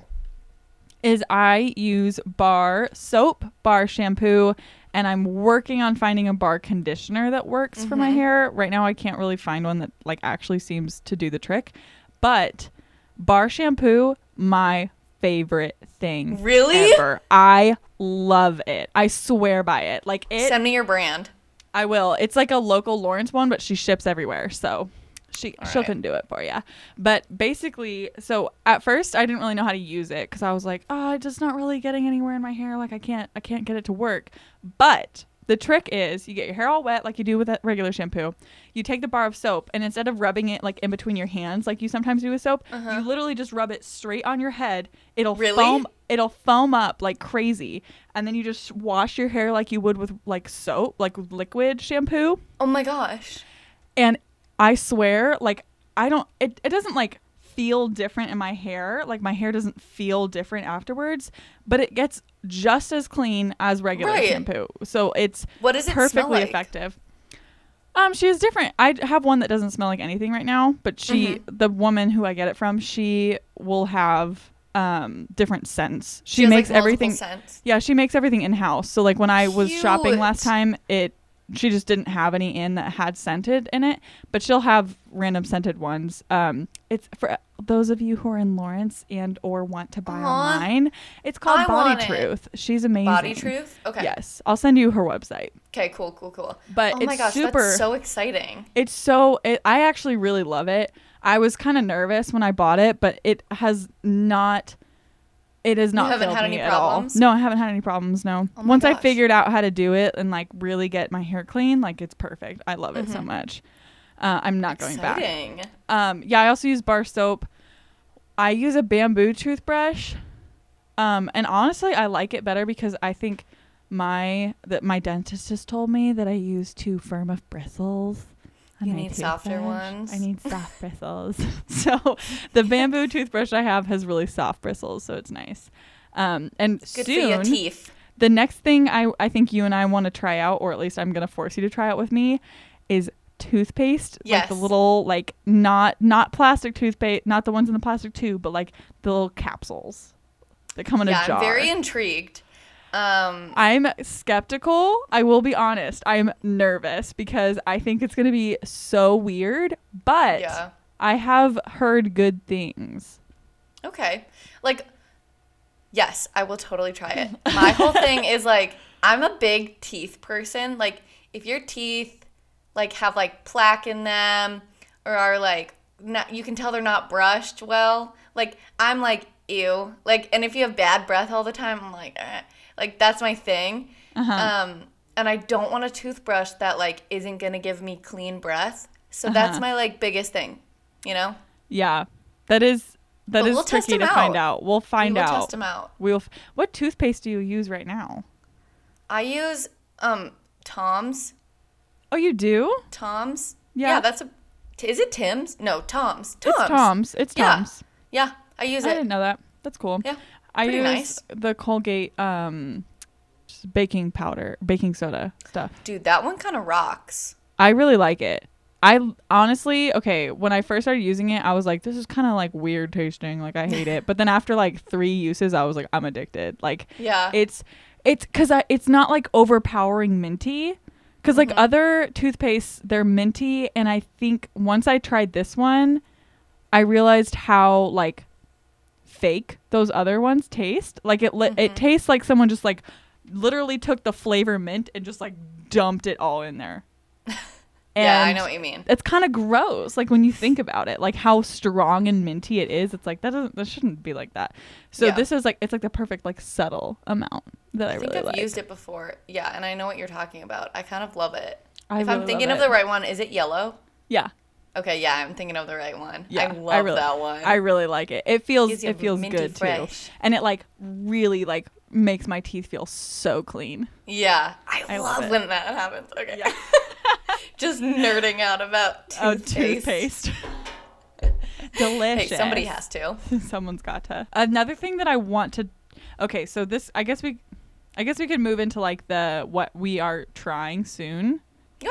is I use bar soap, bar shampoo, and I'm working on finding a bar conditioner that works for my Mhm. hair. Right now I can't really find one that like actually seems to do the trick. But bar shampoo, my favorite thing Really? ever. I love it. I swear by it. Like it Send me your brand. I will. It's like a local Lawrence one, but she ships everywhere, so she All she'll right. can do it for you. But basically, so at first I didn't really know how to use it because I was like, oh, it's just not really getting anywhere in my hair. Like I can't I can't get it to work. But the trick is you get your hair all wet like you do with a regular shampoo. You take the bar of soap and instead of rubbing it like in between your hands like you sometimes do with soap, Uh-huh. you literally just rub it straight on your head. It'll Really? foam it'll foam up like crazy and then you just wash your hair like you would with like soap like liquid shampoo Oh my gosh. and i swear like i don't it, it doesn't like feel different in my hair like my hair doesn't feel different afterwards but it gets just as clean as regular Right. shampoo so it's What does it perfectly like? effective um she is different i have one that doesn't smell like anything right now but she Mm-hmm. the woman who i get it from she will have um different scents she, has, makes multiple everything scents. yeah, she makes everything in house. So like when I was shopping last time, it she just didn't have any in that had scented in it, but she'll have random scented ones. Um, it's for those of you who are in Lawrence and or want to buy Aw. online. It's called I Body want it. Truth. She's amazing. Body Truth? Okay. Yes, I'll send you her website. Okay, cool, cool, cool. But oh it's my gosh, super. that's so exciting. It's so it, I actually really love it. I was kind of nervous when I bought it, but it has not. It has not. haven't had any at all. problems? No, I haven't had any problems. No. Oh Once I figured out how to do it and like really get my hair clean, like it's perfect. I love it so Mhm. much. Uh, I'm not going back. Exciting. Um, yeah, I also use bar soap. I use a bamboo toothbrush. Um, and honestly, I like it better because I think my that my dentist just told me that I use too firm of bristles. You need softer ones. I need soft bristles. so the bamboo toothbrush I have has really soft bristles, so it's nice. Um, and Good soon, for your teeth. the next thing I, I think you and I want to try out, or at least I'm gonna force you to try out with me, is toothpaste. Yes. Like the little like not not plastic toothpaste, not the ones in the plastic tube, but like the little capsules that come in Yeah, a jar. I'm very intrigued. Um, I'm skeptical. I will be honest. I'm nervous because I think it's gonna be so weird, but yeah. I have heard good things. Okay. Like, yes, I will totally try it. My whole thing is like, I'm a big teeth person. Like, if your teeth like have like plaque in them or are like not, you can tell they're not brushed well. Like, I'm like, ew. Like, and if you have bad breath all the time, I'm like, eh. Like that's my thing. Uh-huh. Um, and I don't want a toothbrush that like isn't gonna give me clean breath. So that's Uh-huh. my like biggest thing. You know, Yeah, that is that But is we'll tricky to them find out. out. We'll find out. we will out. test them out. We'll. F- what toothpaste do you use right now? I use um Tom's. Oh, you do? Tom's. Yeah. that's a. t- Is it Tim's? No, Tom's. Tom's. It's Tom's. It's Yeah. Tom's. Yeah, I use I it. I didn't know that. That's cool. Yeah, I pretty use nice. the Colgate um baking powder, baking soda stuff. Dude, that one kind of rocks. I really like it. I honestly, okay, when I first started using it, I was like, this is kind of like weird tasting. Like, I hate it. But then after like three uses, I was like, I'm addicted. Like, Yeah. it's, it's because it's not like overpowering minty. Because like Mhm. other toothpastes, they're minty. And I think once I tried this one, I realized how like fake those other ones taste. Like, it, li- it Mhm. tastes like someone just like literally took the flavor mint and just like dumped it all in there. yeah, I know what you mean. it's kind of gross like when you think about it like how strong and minty it is it's like that doesn't that shouldn't be like that so Yeah. this is like it's like the perfect like subtle amount that i, I think really I've like used it before. Yeah, and I know what you're talking about. I kind of love it. I if really I'm thinking of the right one, is it yellow? yeah Okay, yeah, I'm thinking of the right one. yeah I love really, that one. i really like it it feels Gives it feels good too and it like really like makes my teeth feel so clean Yeah, I, I love love, when that happens. Okay. Yeah. Just nerding out about oh toothpaste. toothpaste delicious Hey, somebody has to. Someone's got to. Another thing that I want to Okay, so this I guess we I guess we could move into like the what we are trying soon Yeah.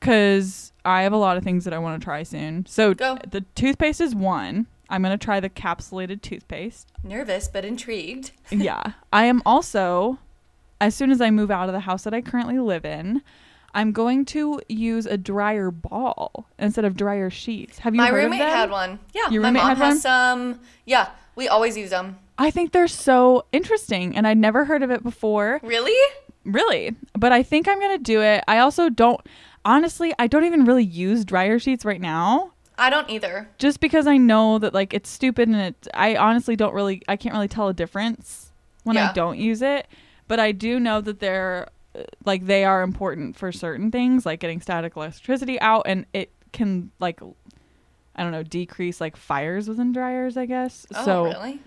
Cuz I have a lot of things that I want to try soon. So Go. the toothpaste is one. I'm going to try the capsulated toothpaste. Nervous but intrigued. yeah. I am also, as soon as I move out of the house that I currently live in, I'm going to use a dryer ball instead of dryer sheets. Have you My roommate had one. Yeah, Your my roommate mom had has one? some. Yeah, we always use them. I think they're so interesting, and I'd never heard of it before. Really? Really, but I think I'm gonna do it. I also don't. Honestly, I don't even really use dryer sheets right now. I don't either. just because I know that like it's stupid and it I honestly don't really I can't really tell a difference when I don't use it, but I do know that they're uh, like they are important for certain things like getting static electricity out and it can like I don't know decrease like fires within dryers I guess. Oh, so really?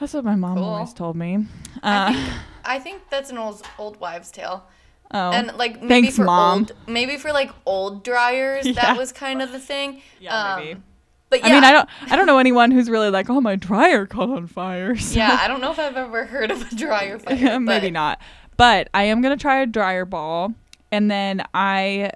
that's what my mom Cool. always told me. I Uh, think I think that's an old old wives' tale. Oh. And like maybe Thanks, for Mom. old, maybe for like old dryers, Yeah. that was kind of the thing. Yeah, Um, maybe. But yeah, I mean, I don't I don't know anyone who's really like, "Oh, my dryer caught on fire." so- Yeah, I don't know if I've ever heard of a dryer fire. maybe not. But I am gonna try a dryer ball, and then I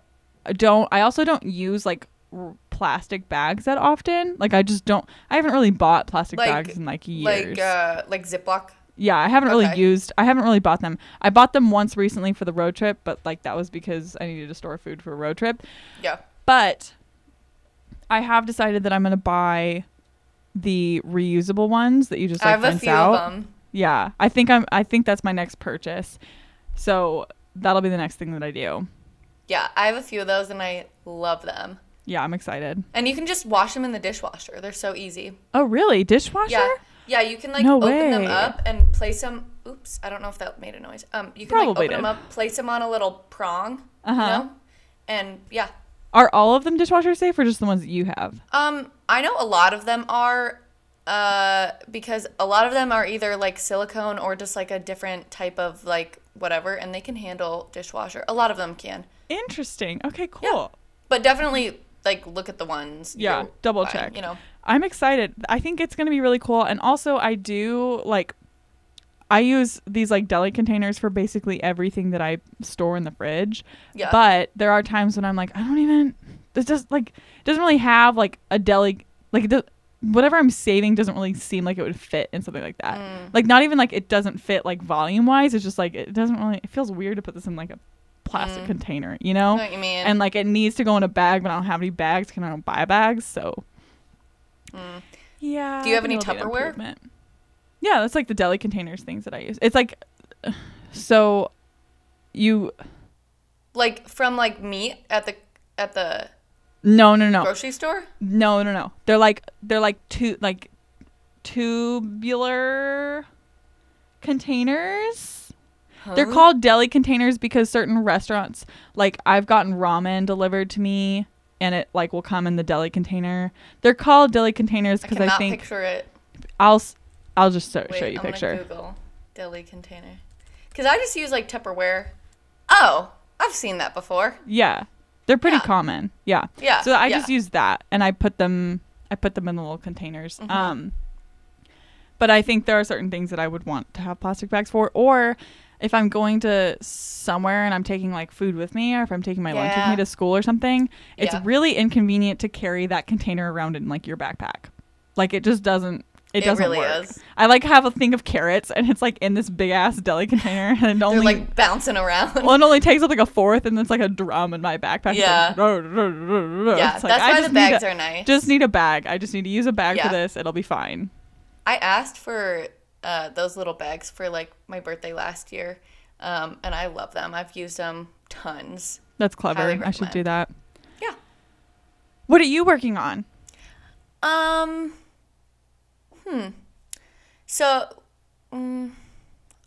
don't. I also don't use like r- plastic bags that often. Like I just don't. I haven't really bought plastic Like- bags in like years. Like uh, like Ziploc. Yeah, I haven't really okay. used. I haven't really bought them. I bought them once recently for the road trip, but like that was because I needed to store food for a road trip. Yeah. But I have decided that I'm gonna buy the reusable ones that you just I like have a rinse few out. of them. Yeah, I think I'm. I think that's my next purchase. So that'll be the next thing that I do. Yeah, I have a few of those and I love them. Yeah, I'm excited. And you can just wash them in the dishwasher. They're so easy. Oh, really? Dishwasher? Yeah. Yeah, you can like No open them up and place them. Oops, I don't know if that made a noise. Um, you can like Probably open them up, place them on a little prong, Uh-huh. you know, and yeah. Are all of them dishwasher safe, or just the ones that you have? Um, I know a lot of them are, uh, because a lot of them are either like silicone or just like a different type of like whatever, and they can handle dishwasher. A lot of them can, Interesting. Okay, cool. but definitely like look at the ones. Yeah, double buying, check. You know. I'm excited. I think it's gonna be really cool. And also, I do like. I use these like deli containers for basically everything that I store in the fridge. Yeah. But there are times when I'm like, I don't even. This just like it doesn't really have like a deli like does, whatever I'm saving doesn't really seem like it would fit in something like that. Mm. Like not even like it doesn't fit like volume wise. It's just like it doesn't really. It feels weird to put this in like a plastic Mm. container, you know. Know what you mean. And like it needs to go in a bag, but I don't have any bags. Can I don't buy bags? So Mm. yeah. Do you have any it'll be an Tupperware? Yeah, that's like the deli containers things that I use. It's like so you like from like meat at the at the no no no grocery store. no no no. They're like they're like two like tubular containers. They're called deli containers because certain restaurants, like I've gotten ramen delivered to me, and it like will come in the deli container. They're called deli containers because I, cannot think picture it. I'll I'll just show, Wait, show you I'm picture. Google deli container. Cause I just use like Tupperware. Oh, I've seen that before. Yeah, they're pretty Yeah. common. Yeah. Yeah. So I yeah. just use that, and I put them I put them in the little containers. Mhm. Um, but I think there are certain things that I would want to have plastic bags for, or if I'm going to somewhere and I'm taking like food with me, or if I'm taking my lunch with Yeah. me to school or something, it's Yeah. really inconvenient to carry that container around in like your backpack. Like it just doesn't. It, It doesn't really work. is. I like have a thing of carrots, and it's like in this big ass deli container, and it They're only like bouncing around. well, it only takes up like a fourth, and it's like a drum in my backpack. It's Yeah. like, yeah, yeah, that's why the bags are nice. Just need a bag. I just need to use a bag Yeah. for this. It'll be fine. I asked for uh, those little bags for like my birthday last year, um, and I love them. I've used them tons. That's clever. I should do that. Yeah. What are you working on? Um. Hmm. So, um,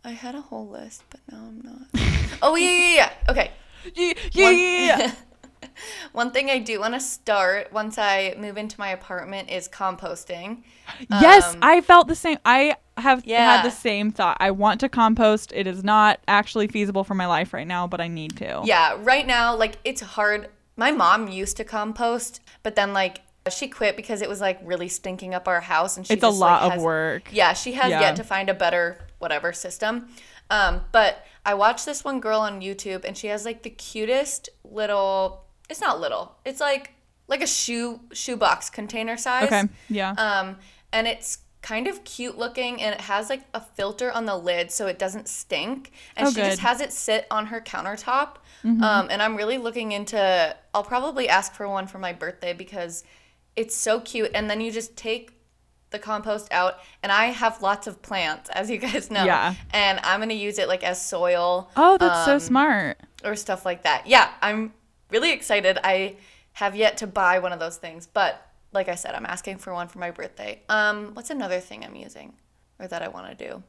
I had a whole list, but now I'm not. oh yeah, yeah, yeah. Okay. Yeah, One- yeah. One thing I do want to start once I move into my apartment is composting. yes, Um, I felt the same. I have Yeah. had the same thought. I want to compost. It is not actually feasible for my life right now, but I need to. Yeah, right now, like it's hard. My mom used to compost, but then like she quit because it was like really stinking up our house, and she It's a lot like, of has- work. Yeah, she has Yeah. yet to find a better whatever system. Um, but I watched this one girl on YouTube, and she has like the cutest little. It's not little. It's like like a shoe shoebox container size. Okay. Yeah. Um, and it's kind of cute looking and it has like a filter on the lid so it doesn't stink. And Oh, she just has it sit on her countertop. Mm-hmm. Um, and I'm really looking into, I'll probably ask for one for my birthday because it's so cute. And then you just take the compost out and I have lots of plants, as you guys know. Yeah. And I'm going to use it like as soil oh, that's so um, smart. or stuff like that. Yeah, I'm really excited. I have yet to buy one of those things, but like I said, I'm asking for one for my birthday. Um, what's another thing I'm using or that I want to do?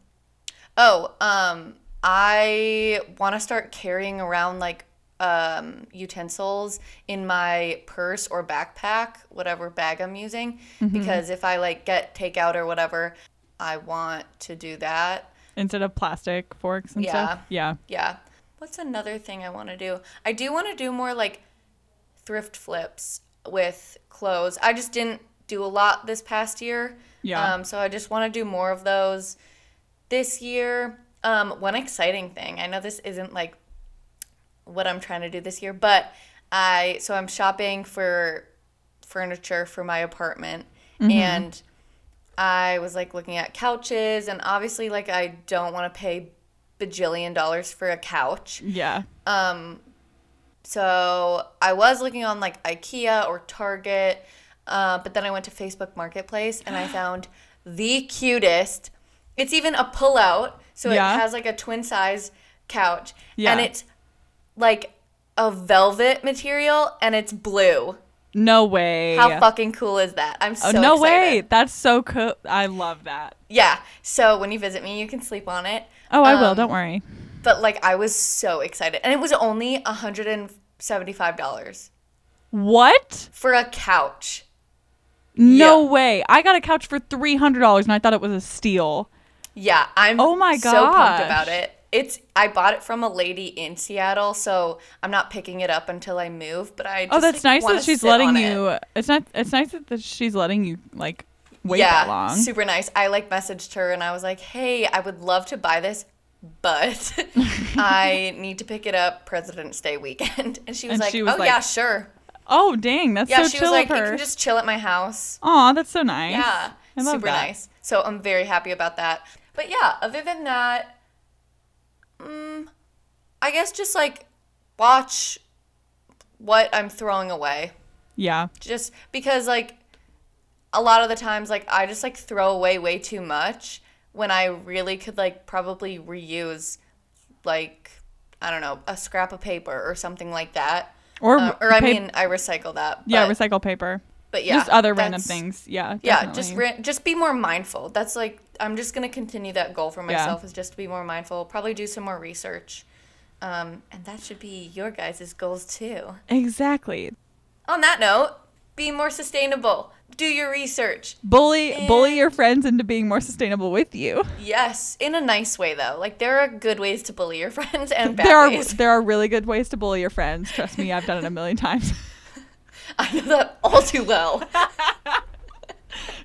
Oh, um, I want to start carrying around like um, utensils in my purse or backpack, whatever bag I'm using, because if I like get takeout or whatever, I want to do that. Instead of plastic forks and stuff. Yeah. Yeah. What's another thing I want to do? I do want to do more like thrift flips with clothes. I just didn't do a lot this past year. Yeah. Um, so I just want to do more of those this year. Um, one exciting thing. I know this isn't like what I'm trying to do this year, but I so I'm shopping for furniture for my apartment and I was like looking at couches and obviously like I don't want to pay bajillion dollars for a couch. Yeah. Um so I was looking on like IKEA or Target, uh, but then I went to Facebook Marketplace and I found the cutest. It's even a pull out, so Yeah. it has like a twin size couch. Yeah. And it's like a velvet material and it's blue. No way. How fucking cool is that? I'm so Oh, no excited. way. That's so cool. I love that. Yeah. So when you visit me, you can sleep on it. Oh, I will. Um, Don't worry. But like I was so excited. And it was only $175 What? for a couch. No Yeah. way. I got a couch for $300 and I thought it was a steal. Yeah, I'm Oh my god! so pumped about it. It's I bought it from a lady in Seattle, so I'm not picking it up until I move. But I just, Oh, that's like, nice that she's letting on it. you. It's not. It's nice that she's letting you like wait yeah, that long. super nice. I like messaged her and I was like, "Hey, I would love to buy this, but I need to pick it up President's Day weekend." And she was And like, she was "Oh like, yeah, sure." Oh, dang, that's so super nice. Yeah, so she chill was like, of "You can just chill at my house." Aw, that's so nice. Yeah, I love super that. nice. So I'm very happy about that. But yeah, other than that, mm, I guess just like watch what I'm throwing away. Yeah, Just because like a lot of the times like I just like throw away way too much when I really could like probably reuse like I don't know a scrap of paper or something like that. or Uh, or I mean I recycle that. yeah, recycle paper. but yeah, just other random things. Yeah, yeah just ra- just be more mindful that's like i'm just going to continue that goal for Yeah. myself is just to be more mindful probably do some more research um, and that should be your guys' goals too exactly. on that note be more sustainable do your research Bully bully your friends into being more sustainable with you. yes in a nice way though like there are good ways to bully your friends and bad there are ways there are really good ways to bully your friends. Trust me, I've done it a million times. i know that all too well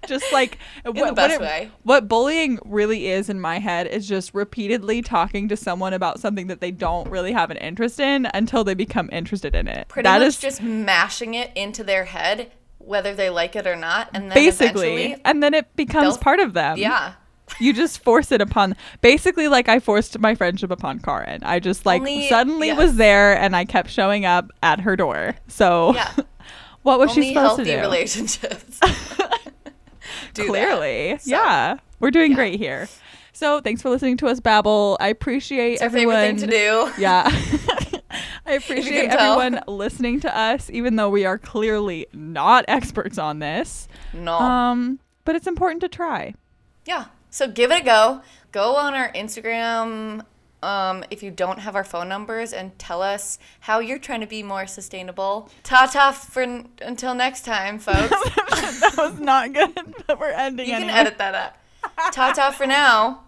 just like the what, best what, it- way. what bullying really is in my head is just repeatedly talking to someone about something that they don't really have an interest in until they become interested in it. pretty That much is just mashing it into their head whether they like it or not and then basically, and then it becomes part of them. yeah you just force it upon basically like i forced my friendship upon Karin. i just like Only- suddenly yes. was there and i kept showing up at her door so Yeah. what was Only she supposed to do relationships. Do clearly So, yeah we're doing yeah. great here so thanks for listening to us babble i appreciate It's everyone to do. yeah i appreciate tell. everyone listening to us even though we are clearly not experts on this No. um but it's important to try yeah. So give it a go. Go on our Instagram um, if you don't have our phone numbers and tell us how you're trying to be more sustainable. Ta ta for n- until next time, folks. that was not good but we're ending you can edit that up. Ta ta for now.